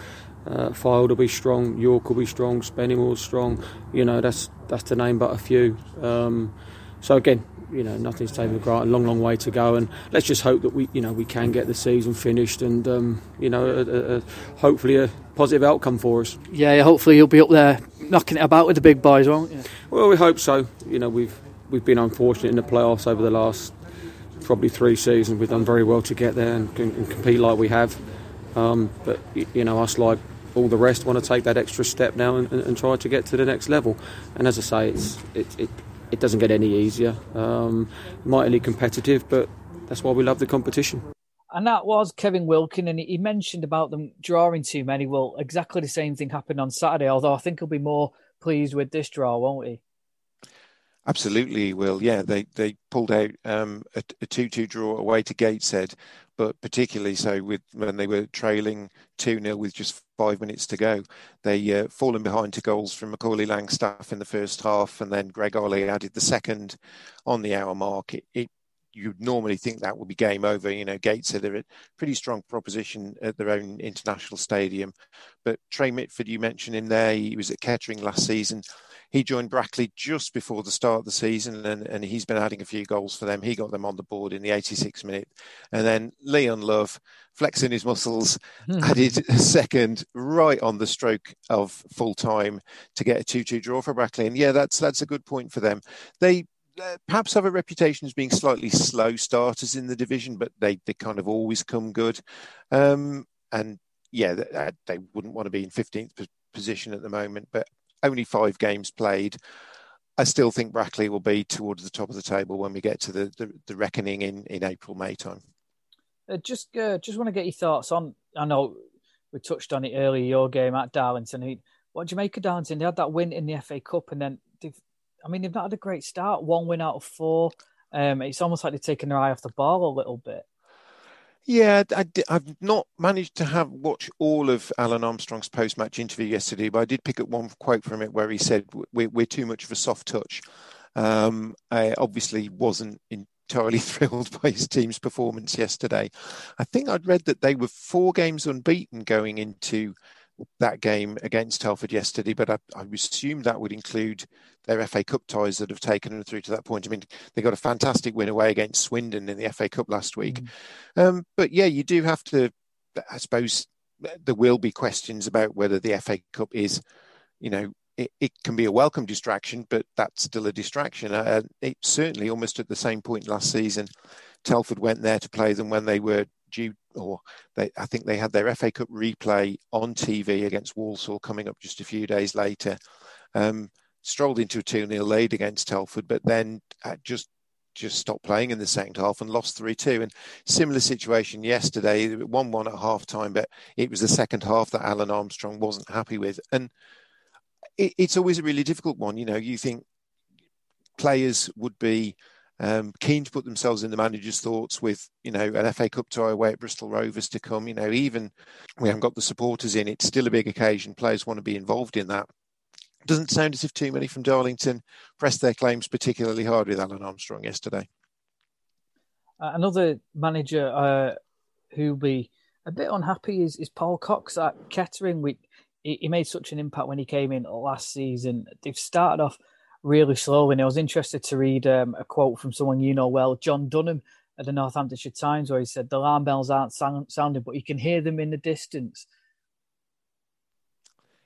Uh, Fylde will be strong, York will be strong, Spennymoor's strong. You know, that's that's to name but a few. Um, so again, you know nothing's taken for granted. A long, long way to go, and let's just hope that we, you know, we can get the season finished, and um, you know, a, a, hopefully a positive outcome for us. Yeah, hopefully you'll be up there knocking it about with the big boys, won't you? Well, we hope so. You know, we've we've been unfortunate in the playoffs over the last probably three seasons. We've done very well to get there and, and compete like we have, um, but you know, us like all the rest want to take that extra step now and, and, and, try to get to the next level. And as I say, it's it, it it doesn't get any easier. Um, mightily competitive, but that's why we love the competition. And that was Kevin Wilkin, and he mentioned about them drawing too many. Well, exactly the same thing happened on Saturday, although I think he'll be more pleased with this draw, won't he? Absolutely, will. Yeah, they they pulled out um, a, a two-two draw away to Gateshead, but particularly so with when they were trailing two 0 with just five minutes to go, they uh, fallen behind to goals from Macaulay Langstaff in the first half, and then Greg Olley added the second on the hour mark. It, it you'd normally think that would be game over. You know, Gateshead are a pretty strong proposition at their own international stadium, but Trey Mitford, you mentioned in there, he was at Kettering last season he joined Brackley just before the start of the season, and, and he's been adding a few goals for them. He got them on the board in the 86th minute. And then Lee Ndlovu, flexing his muscles, Hmm. added a second right on the stroke of full time to get a 2 2 draw for Brackley. And yeah, that's, that's a good point for them. They uh, perhaps have a reputation as being slightly slow starters in the division, but they, they kind of always come good. Um, and yeah, they, uh, they wouldn't want to be in 15th position at the moment, but only five games played. I still think Brackley will be towards the top of the table when we get to the, the, the reckoning in, in April, May time. Uh, just uh, just want to get your thoughts on. I know we touched on it earlier. Your game at Darlington. What do you make of Darlington? They had that win in the FA Cup, and then they've. I mean, they've not had a great start. One win out of four. Um, it's almost like they've taken their eye off the ball a little bit. Yeah, I, have not managed to have watch all of Alan Armstrong's post-match interview yesterday, but I did pick up one quote from it where he said, "We're, we're too much of a soft touch." Um, I obviously wasn't entirely *laughs* thrilled by his team's performance yesterday. I think I'd read that they were four games unbeaten going into that game against Telford yesterday, but I, I assume that would include their FA Cup ties that have taken them through to that point. I mean, they got a fantastic win away against Swindon in the FA Cup last week. Mm. Um, but yeah, you do have to, I suppose, there will be questions about whether the FA Cup is, you know, it, it can be a welcome distraction, but that's still a distraction. Uh, it certainly almost at the same point last season, Telford went there to play them when they were due or they, I think they had their FA Cup replay on TV against Walsall coming up just a few days later. Um, strolled into a 2 0 lead against Telford, but then uh, just just stopped playing in the second half and lost 3 2. And similar situation yesterday, 1 1 at half time, but it was the second half that Alan Armstrong wasn't happy with. And it, it's always a really difficult one. You know, you think players would be um, keen to put themselves in the manager's thoughts with, you know, an FA Cup tie away at Bristol Rovers to come. You know, even we haven't got the supporters in, it's still a big occasion. Players want to be involved in that. Doesn't sound as if too many from Darlington pressed their claims particularly hard with Alan Armstrong yesterday. Uh, another manager uh, who'll be a bit unhappy is, is Paul Cox at Kettering. We, he, he made such an impact when he came in last season. They've started off really slowly. And I was interested to read um, a quote from someone you know well, John Dunham at the Northamptonshire Times, where he said, The alarm bells aren't sound- sounding, but you can hear them in the distance.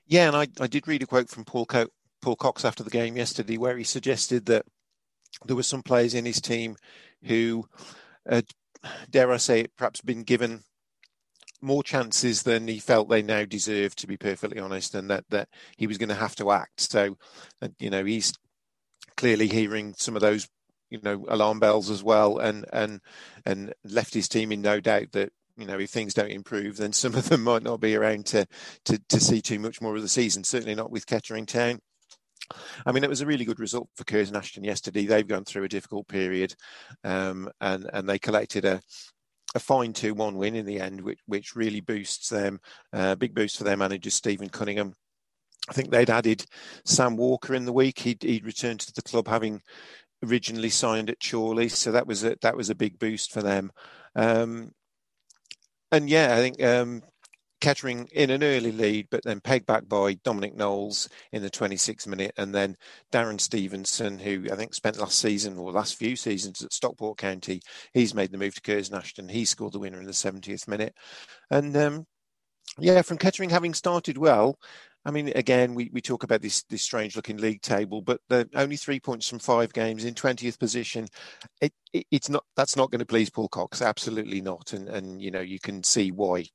Yeah, and I, I did read a quote from Paul, Co- Paul Cox after the game yesterday where he suggested that there were some players in his team who, dare I say it, perhaps been given more chances than he felt they now deserved, to be perfectly honest, and that, that he was going to have to act. So, uh, you know, he's clearly hearing some of those, you know, alarm bells as well, and and and left his team in no doubt that you know if things don't improve, then some of them might not be around to to to see too much more of the season. Certainly not with Kettering Town. I mean, it was a really good result for Curzon Ashton yesterday. They've gone through a difficult period, um, and and they collected a a fine 2-1 win in the end, which which really boosts them. Uh, big boost for their manager Stephen Cunningham. I think they'd added Sam Walker in the week. He'd, he'd returned to the club having originally signed at Chorley, so that was a that was a big boost for them. Um, and yeah, I think um, Kettering in an early lead, but then pegged back by Dominic Knowles in the 26th minute, and then Darren Stevenson, who I think spent last season or last few seasons at Stockport County, he's made the move to Curzon Ashton. He scored the winner in the 70th minute, and um, yeah, from Kettering having started well. I mean, again, we, we talk about this this strange looking league table, but the only three points from five games in twentieth position. It, it, it's not that's not going to please Paul Cox, absolutely not, and and you know you can see why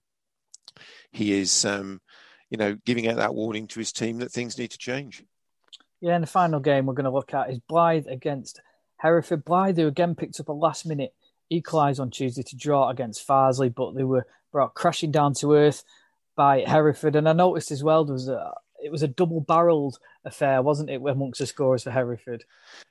he is, um, you know, giving out that warning to his team that things need to change. Yeah, and the final game we're going to look at is Blyth against Hereford. Blyth, who again picked up a last minute equalise on Tuesday to draw against Farsley, but they were brought crashing down to earth by Hereford. And I noticed as well there was a it was a double barreled affair, wasn't it, amongst the scorers for Hereford?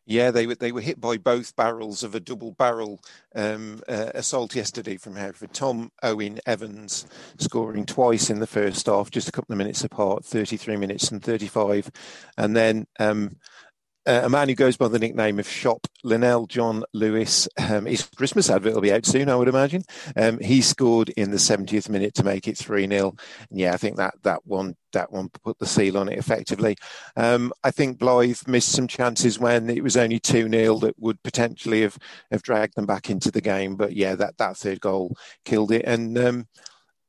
Yeah, they were they were hit by both barrels of a double barrel um, uh, assault yesterday from Hereford. Tom Owen Evans scoring twice in the first half, just a couple of minutes apart, thirty three minutes and thirty five, and then. Um, uh, a man who goes by the nickname of Shop, Lenell John Lewis. Um, his Christmas advert will be out soon, I would imagine. Um, he scored in the 70th minute to make it 3 0. Yeah, I think that, that one that one put the seal on it effectively. Um, I think Blyth missed some chances when it was only 2 0 that would potentially have, have dragged them back into the game. But yeah, that, that third goal killed it. And um,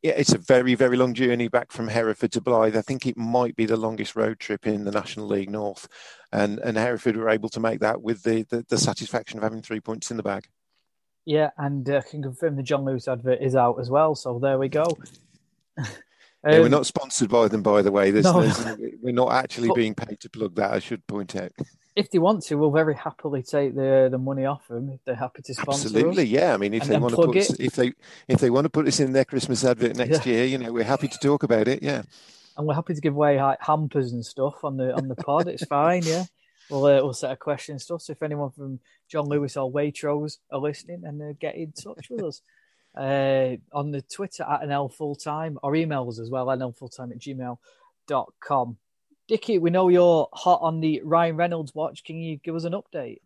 yeah, it's a very, very long journey back from Hereford to Blyth. I think it might be the longest road trip in the National League North. And, and Hereford were able to make that with the, the, the satisfaction of having three points in the bag. Yeah, and uh, can confirm the John Lewis advert is out as well. So there we go. um, *laughs* yeah, we're not sponsored by them, by the way. There's, No. there's, we're not actually *laughs* But- being paid to plug that. I should point out. If they want to, we'll very happily take the the money off them if they're happy to sponsor. Absolutely, us. yeah. I mean, if And they want to put us, if they if they want to put us in their Christmas advert next Yeah. year, you know, we're happy to talk about it. Yeah. and we're happy to give away like, hampers and stuff on the on the pod. It's fine, yeah. We'll uh, we'll set a question and stuff. So if anyone from John Lewis or Waitrose are listening, and uh, get in touch with us *laughs* uh, on the Twitter at NL Full Time or emails as well NL Full Time at gmail.com. Dickie, we know you're hot on the Ryan Reynolds watch. Can you give us an update?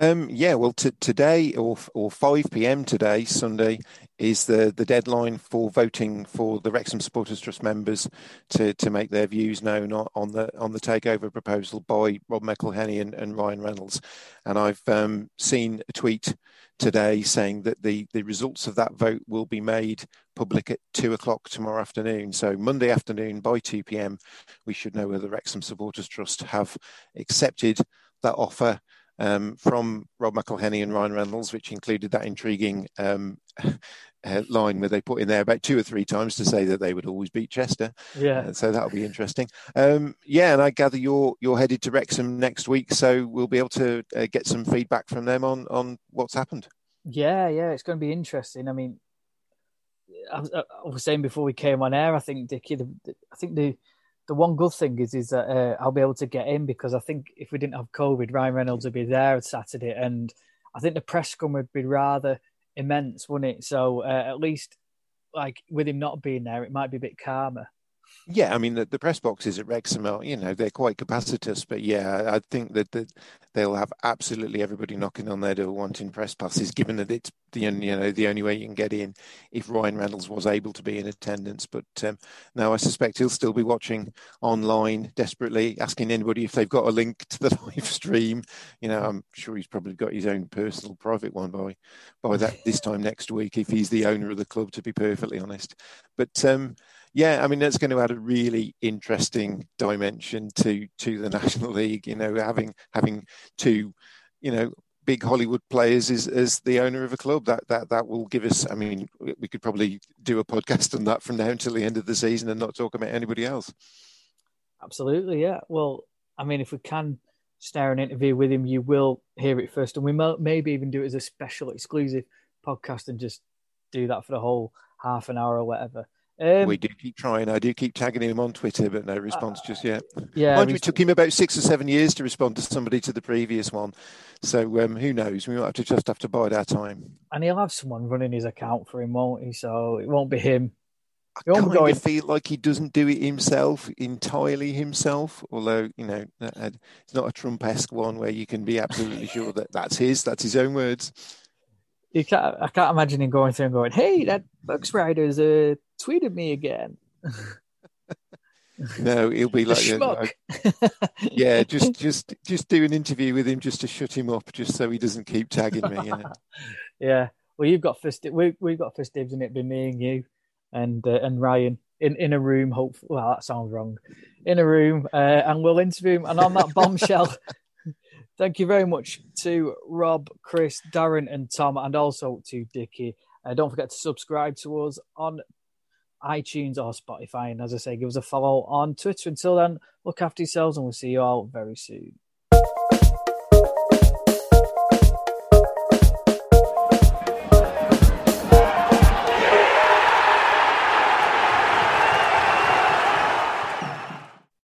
Um, yeah, well, t- today or or five p.m. today, Sunday, is the, the deadline for voting for the Wrexham Supporters Trust members to, to make their views known on, the on the takeover proposal by Rob McElhenney and, and Ryan Reynolds. And I've um, seen a tweet today saying that the, the results of that vote will be made public at two o'clock tomorrow afternoon. So Monday afternoon by two p.m. we should know whether Wrexham Supporters Trust have accepted that offer um, from Rob McElhenney and Ryan Reynolds, which included that intriguing um, *laughs* uh, line where they put in there about two or three times to say that they would always beat Chester. Yeah. Uh, so that'll be interesting. Um, yeah, and I gather you're you're headed to Wrexham next week, so we'll be able to uh, get some feedback from them on on what's happened. Yeah, yeah, it's going to be interesting. I mean, I was, I was saying before we came on air, I think Dickie, the, the, I think the the one good thing is is that uh, I'll be able to get in because I think if we didn't have COVID, Ryan Reynolds would be there on Saturday, and I think the press scrum would be rather immense, wouldn't it? So uh, at least, like with him not being there, it might be a bit calmer. Yeah, I mean the, the press boxes at Wrexham are, you know, they're quite capacitous, but yeah, I think that, that they'll have absolutely everybody knocking on their door wanting press passes, given that it's the only, you know the only way you can get in if Ryan Reynolds was able to be in attendance. But um, no, I suspect he'll still be watching online desperately, asking anybody if they've got a link to the *laughs* live stream. You know, I'm sure he's probably got his own personal private one by by that this time next week if he's the owner of the club. To be perfectly honest, but. Um, yeah, I mean that's going to add a really interesting dimension to to the *laughs* National League. You know, having having two, you know, big Hollywood players as as the owner of a club that that that will give us. I mean, we could probably do a podcast on that from now until the end of the season and not talk about anybody else. Absolutely, yeah. Well, I mean, if we can snare an interview with him, you will hear it first, and we may, maybe even do it as a special exclusive podcast and just do that for the whole half an hour or whatever. Um, we do keep trying. I do keep tagging him on Twitter, but no response just yet. yeah, Mind you, we- it took him about six or seven years to respond to somebody to the previous one. So um, who knows? We might have to just have to bide our time. and he'll have someone running his account for him, won't he? So it won't be him. I kind going. of feel like he doesn't do it himself entirely himself. Although you know, uh, uh, it's not a Trump-esque one where you can be absolutely sure that that's his. That's his own words. You can't, I can't imagine him going through and going, "Hey, that Bucks Riders uh, tweeted me again." No, he'll be *laughs* like, uh, schmuck. *laughs* yeah, just *laughs* just just do an interview with him just to shut him up, just so he doesn't keep tagging me. You know? Yeah. Well, you've got first. We we've got first dibs and it'd Be me and you, and uh, and Ryan in in a room. Hopefully, well, that sounds wrong. In a room, uh, and we'll interview him. And on that bombshell, thank you very much to Rob, Chris, Darren, and Tom, and also to Dickie. Uh, don't forget to subscribe to us on iTunes or Spotify. And as I say, give us a follow on Twitter. Until then, look after yourselves, and we'll see you all very soon.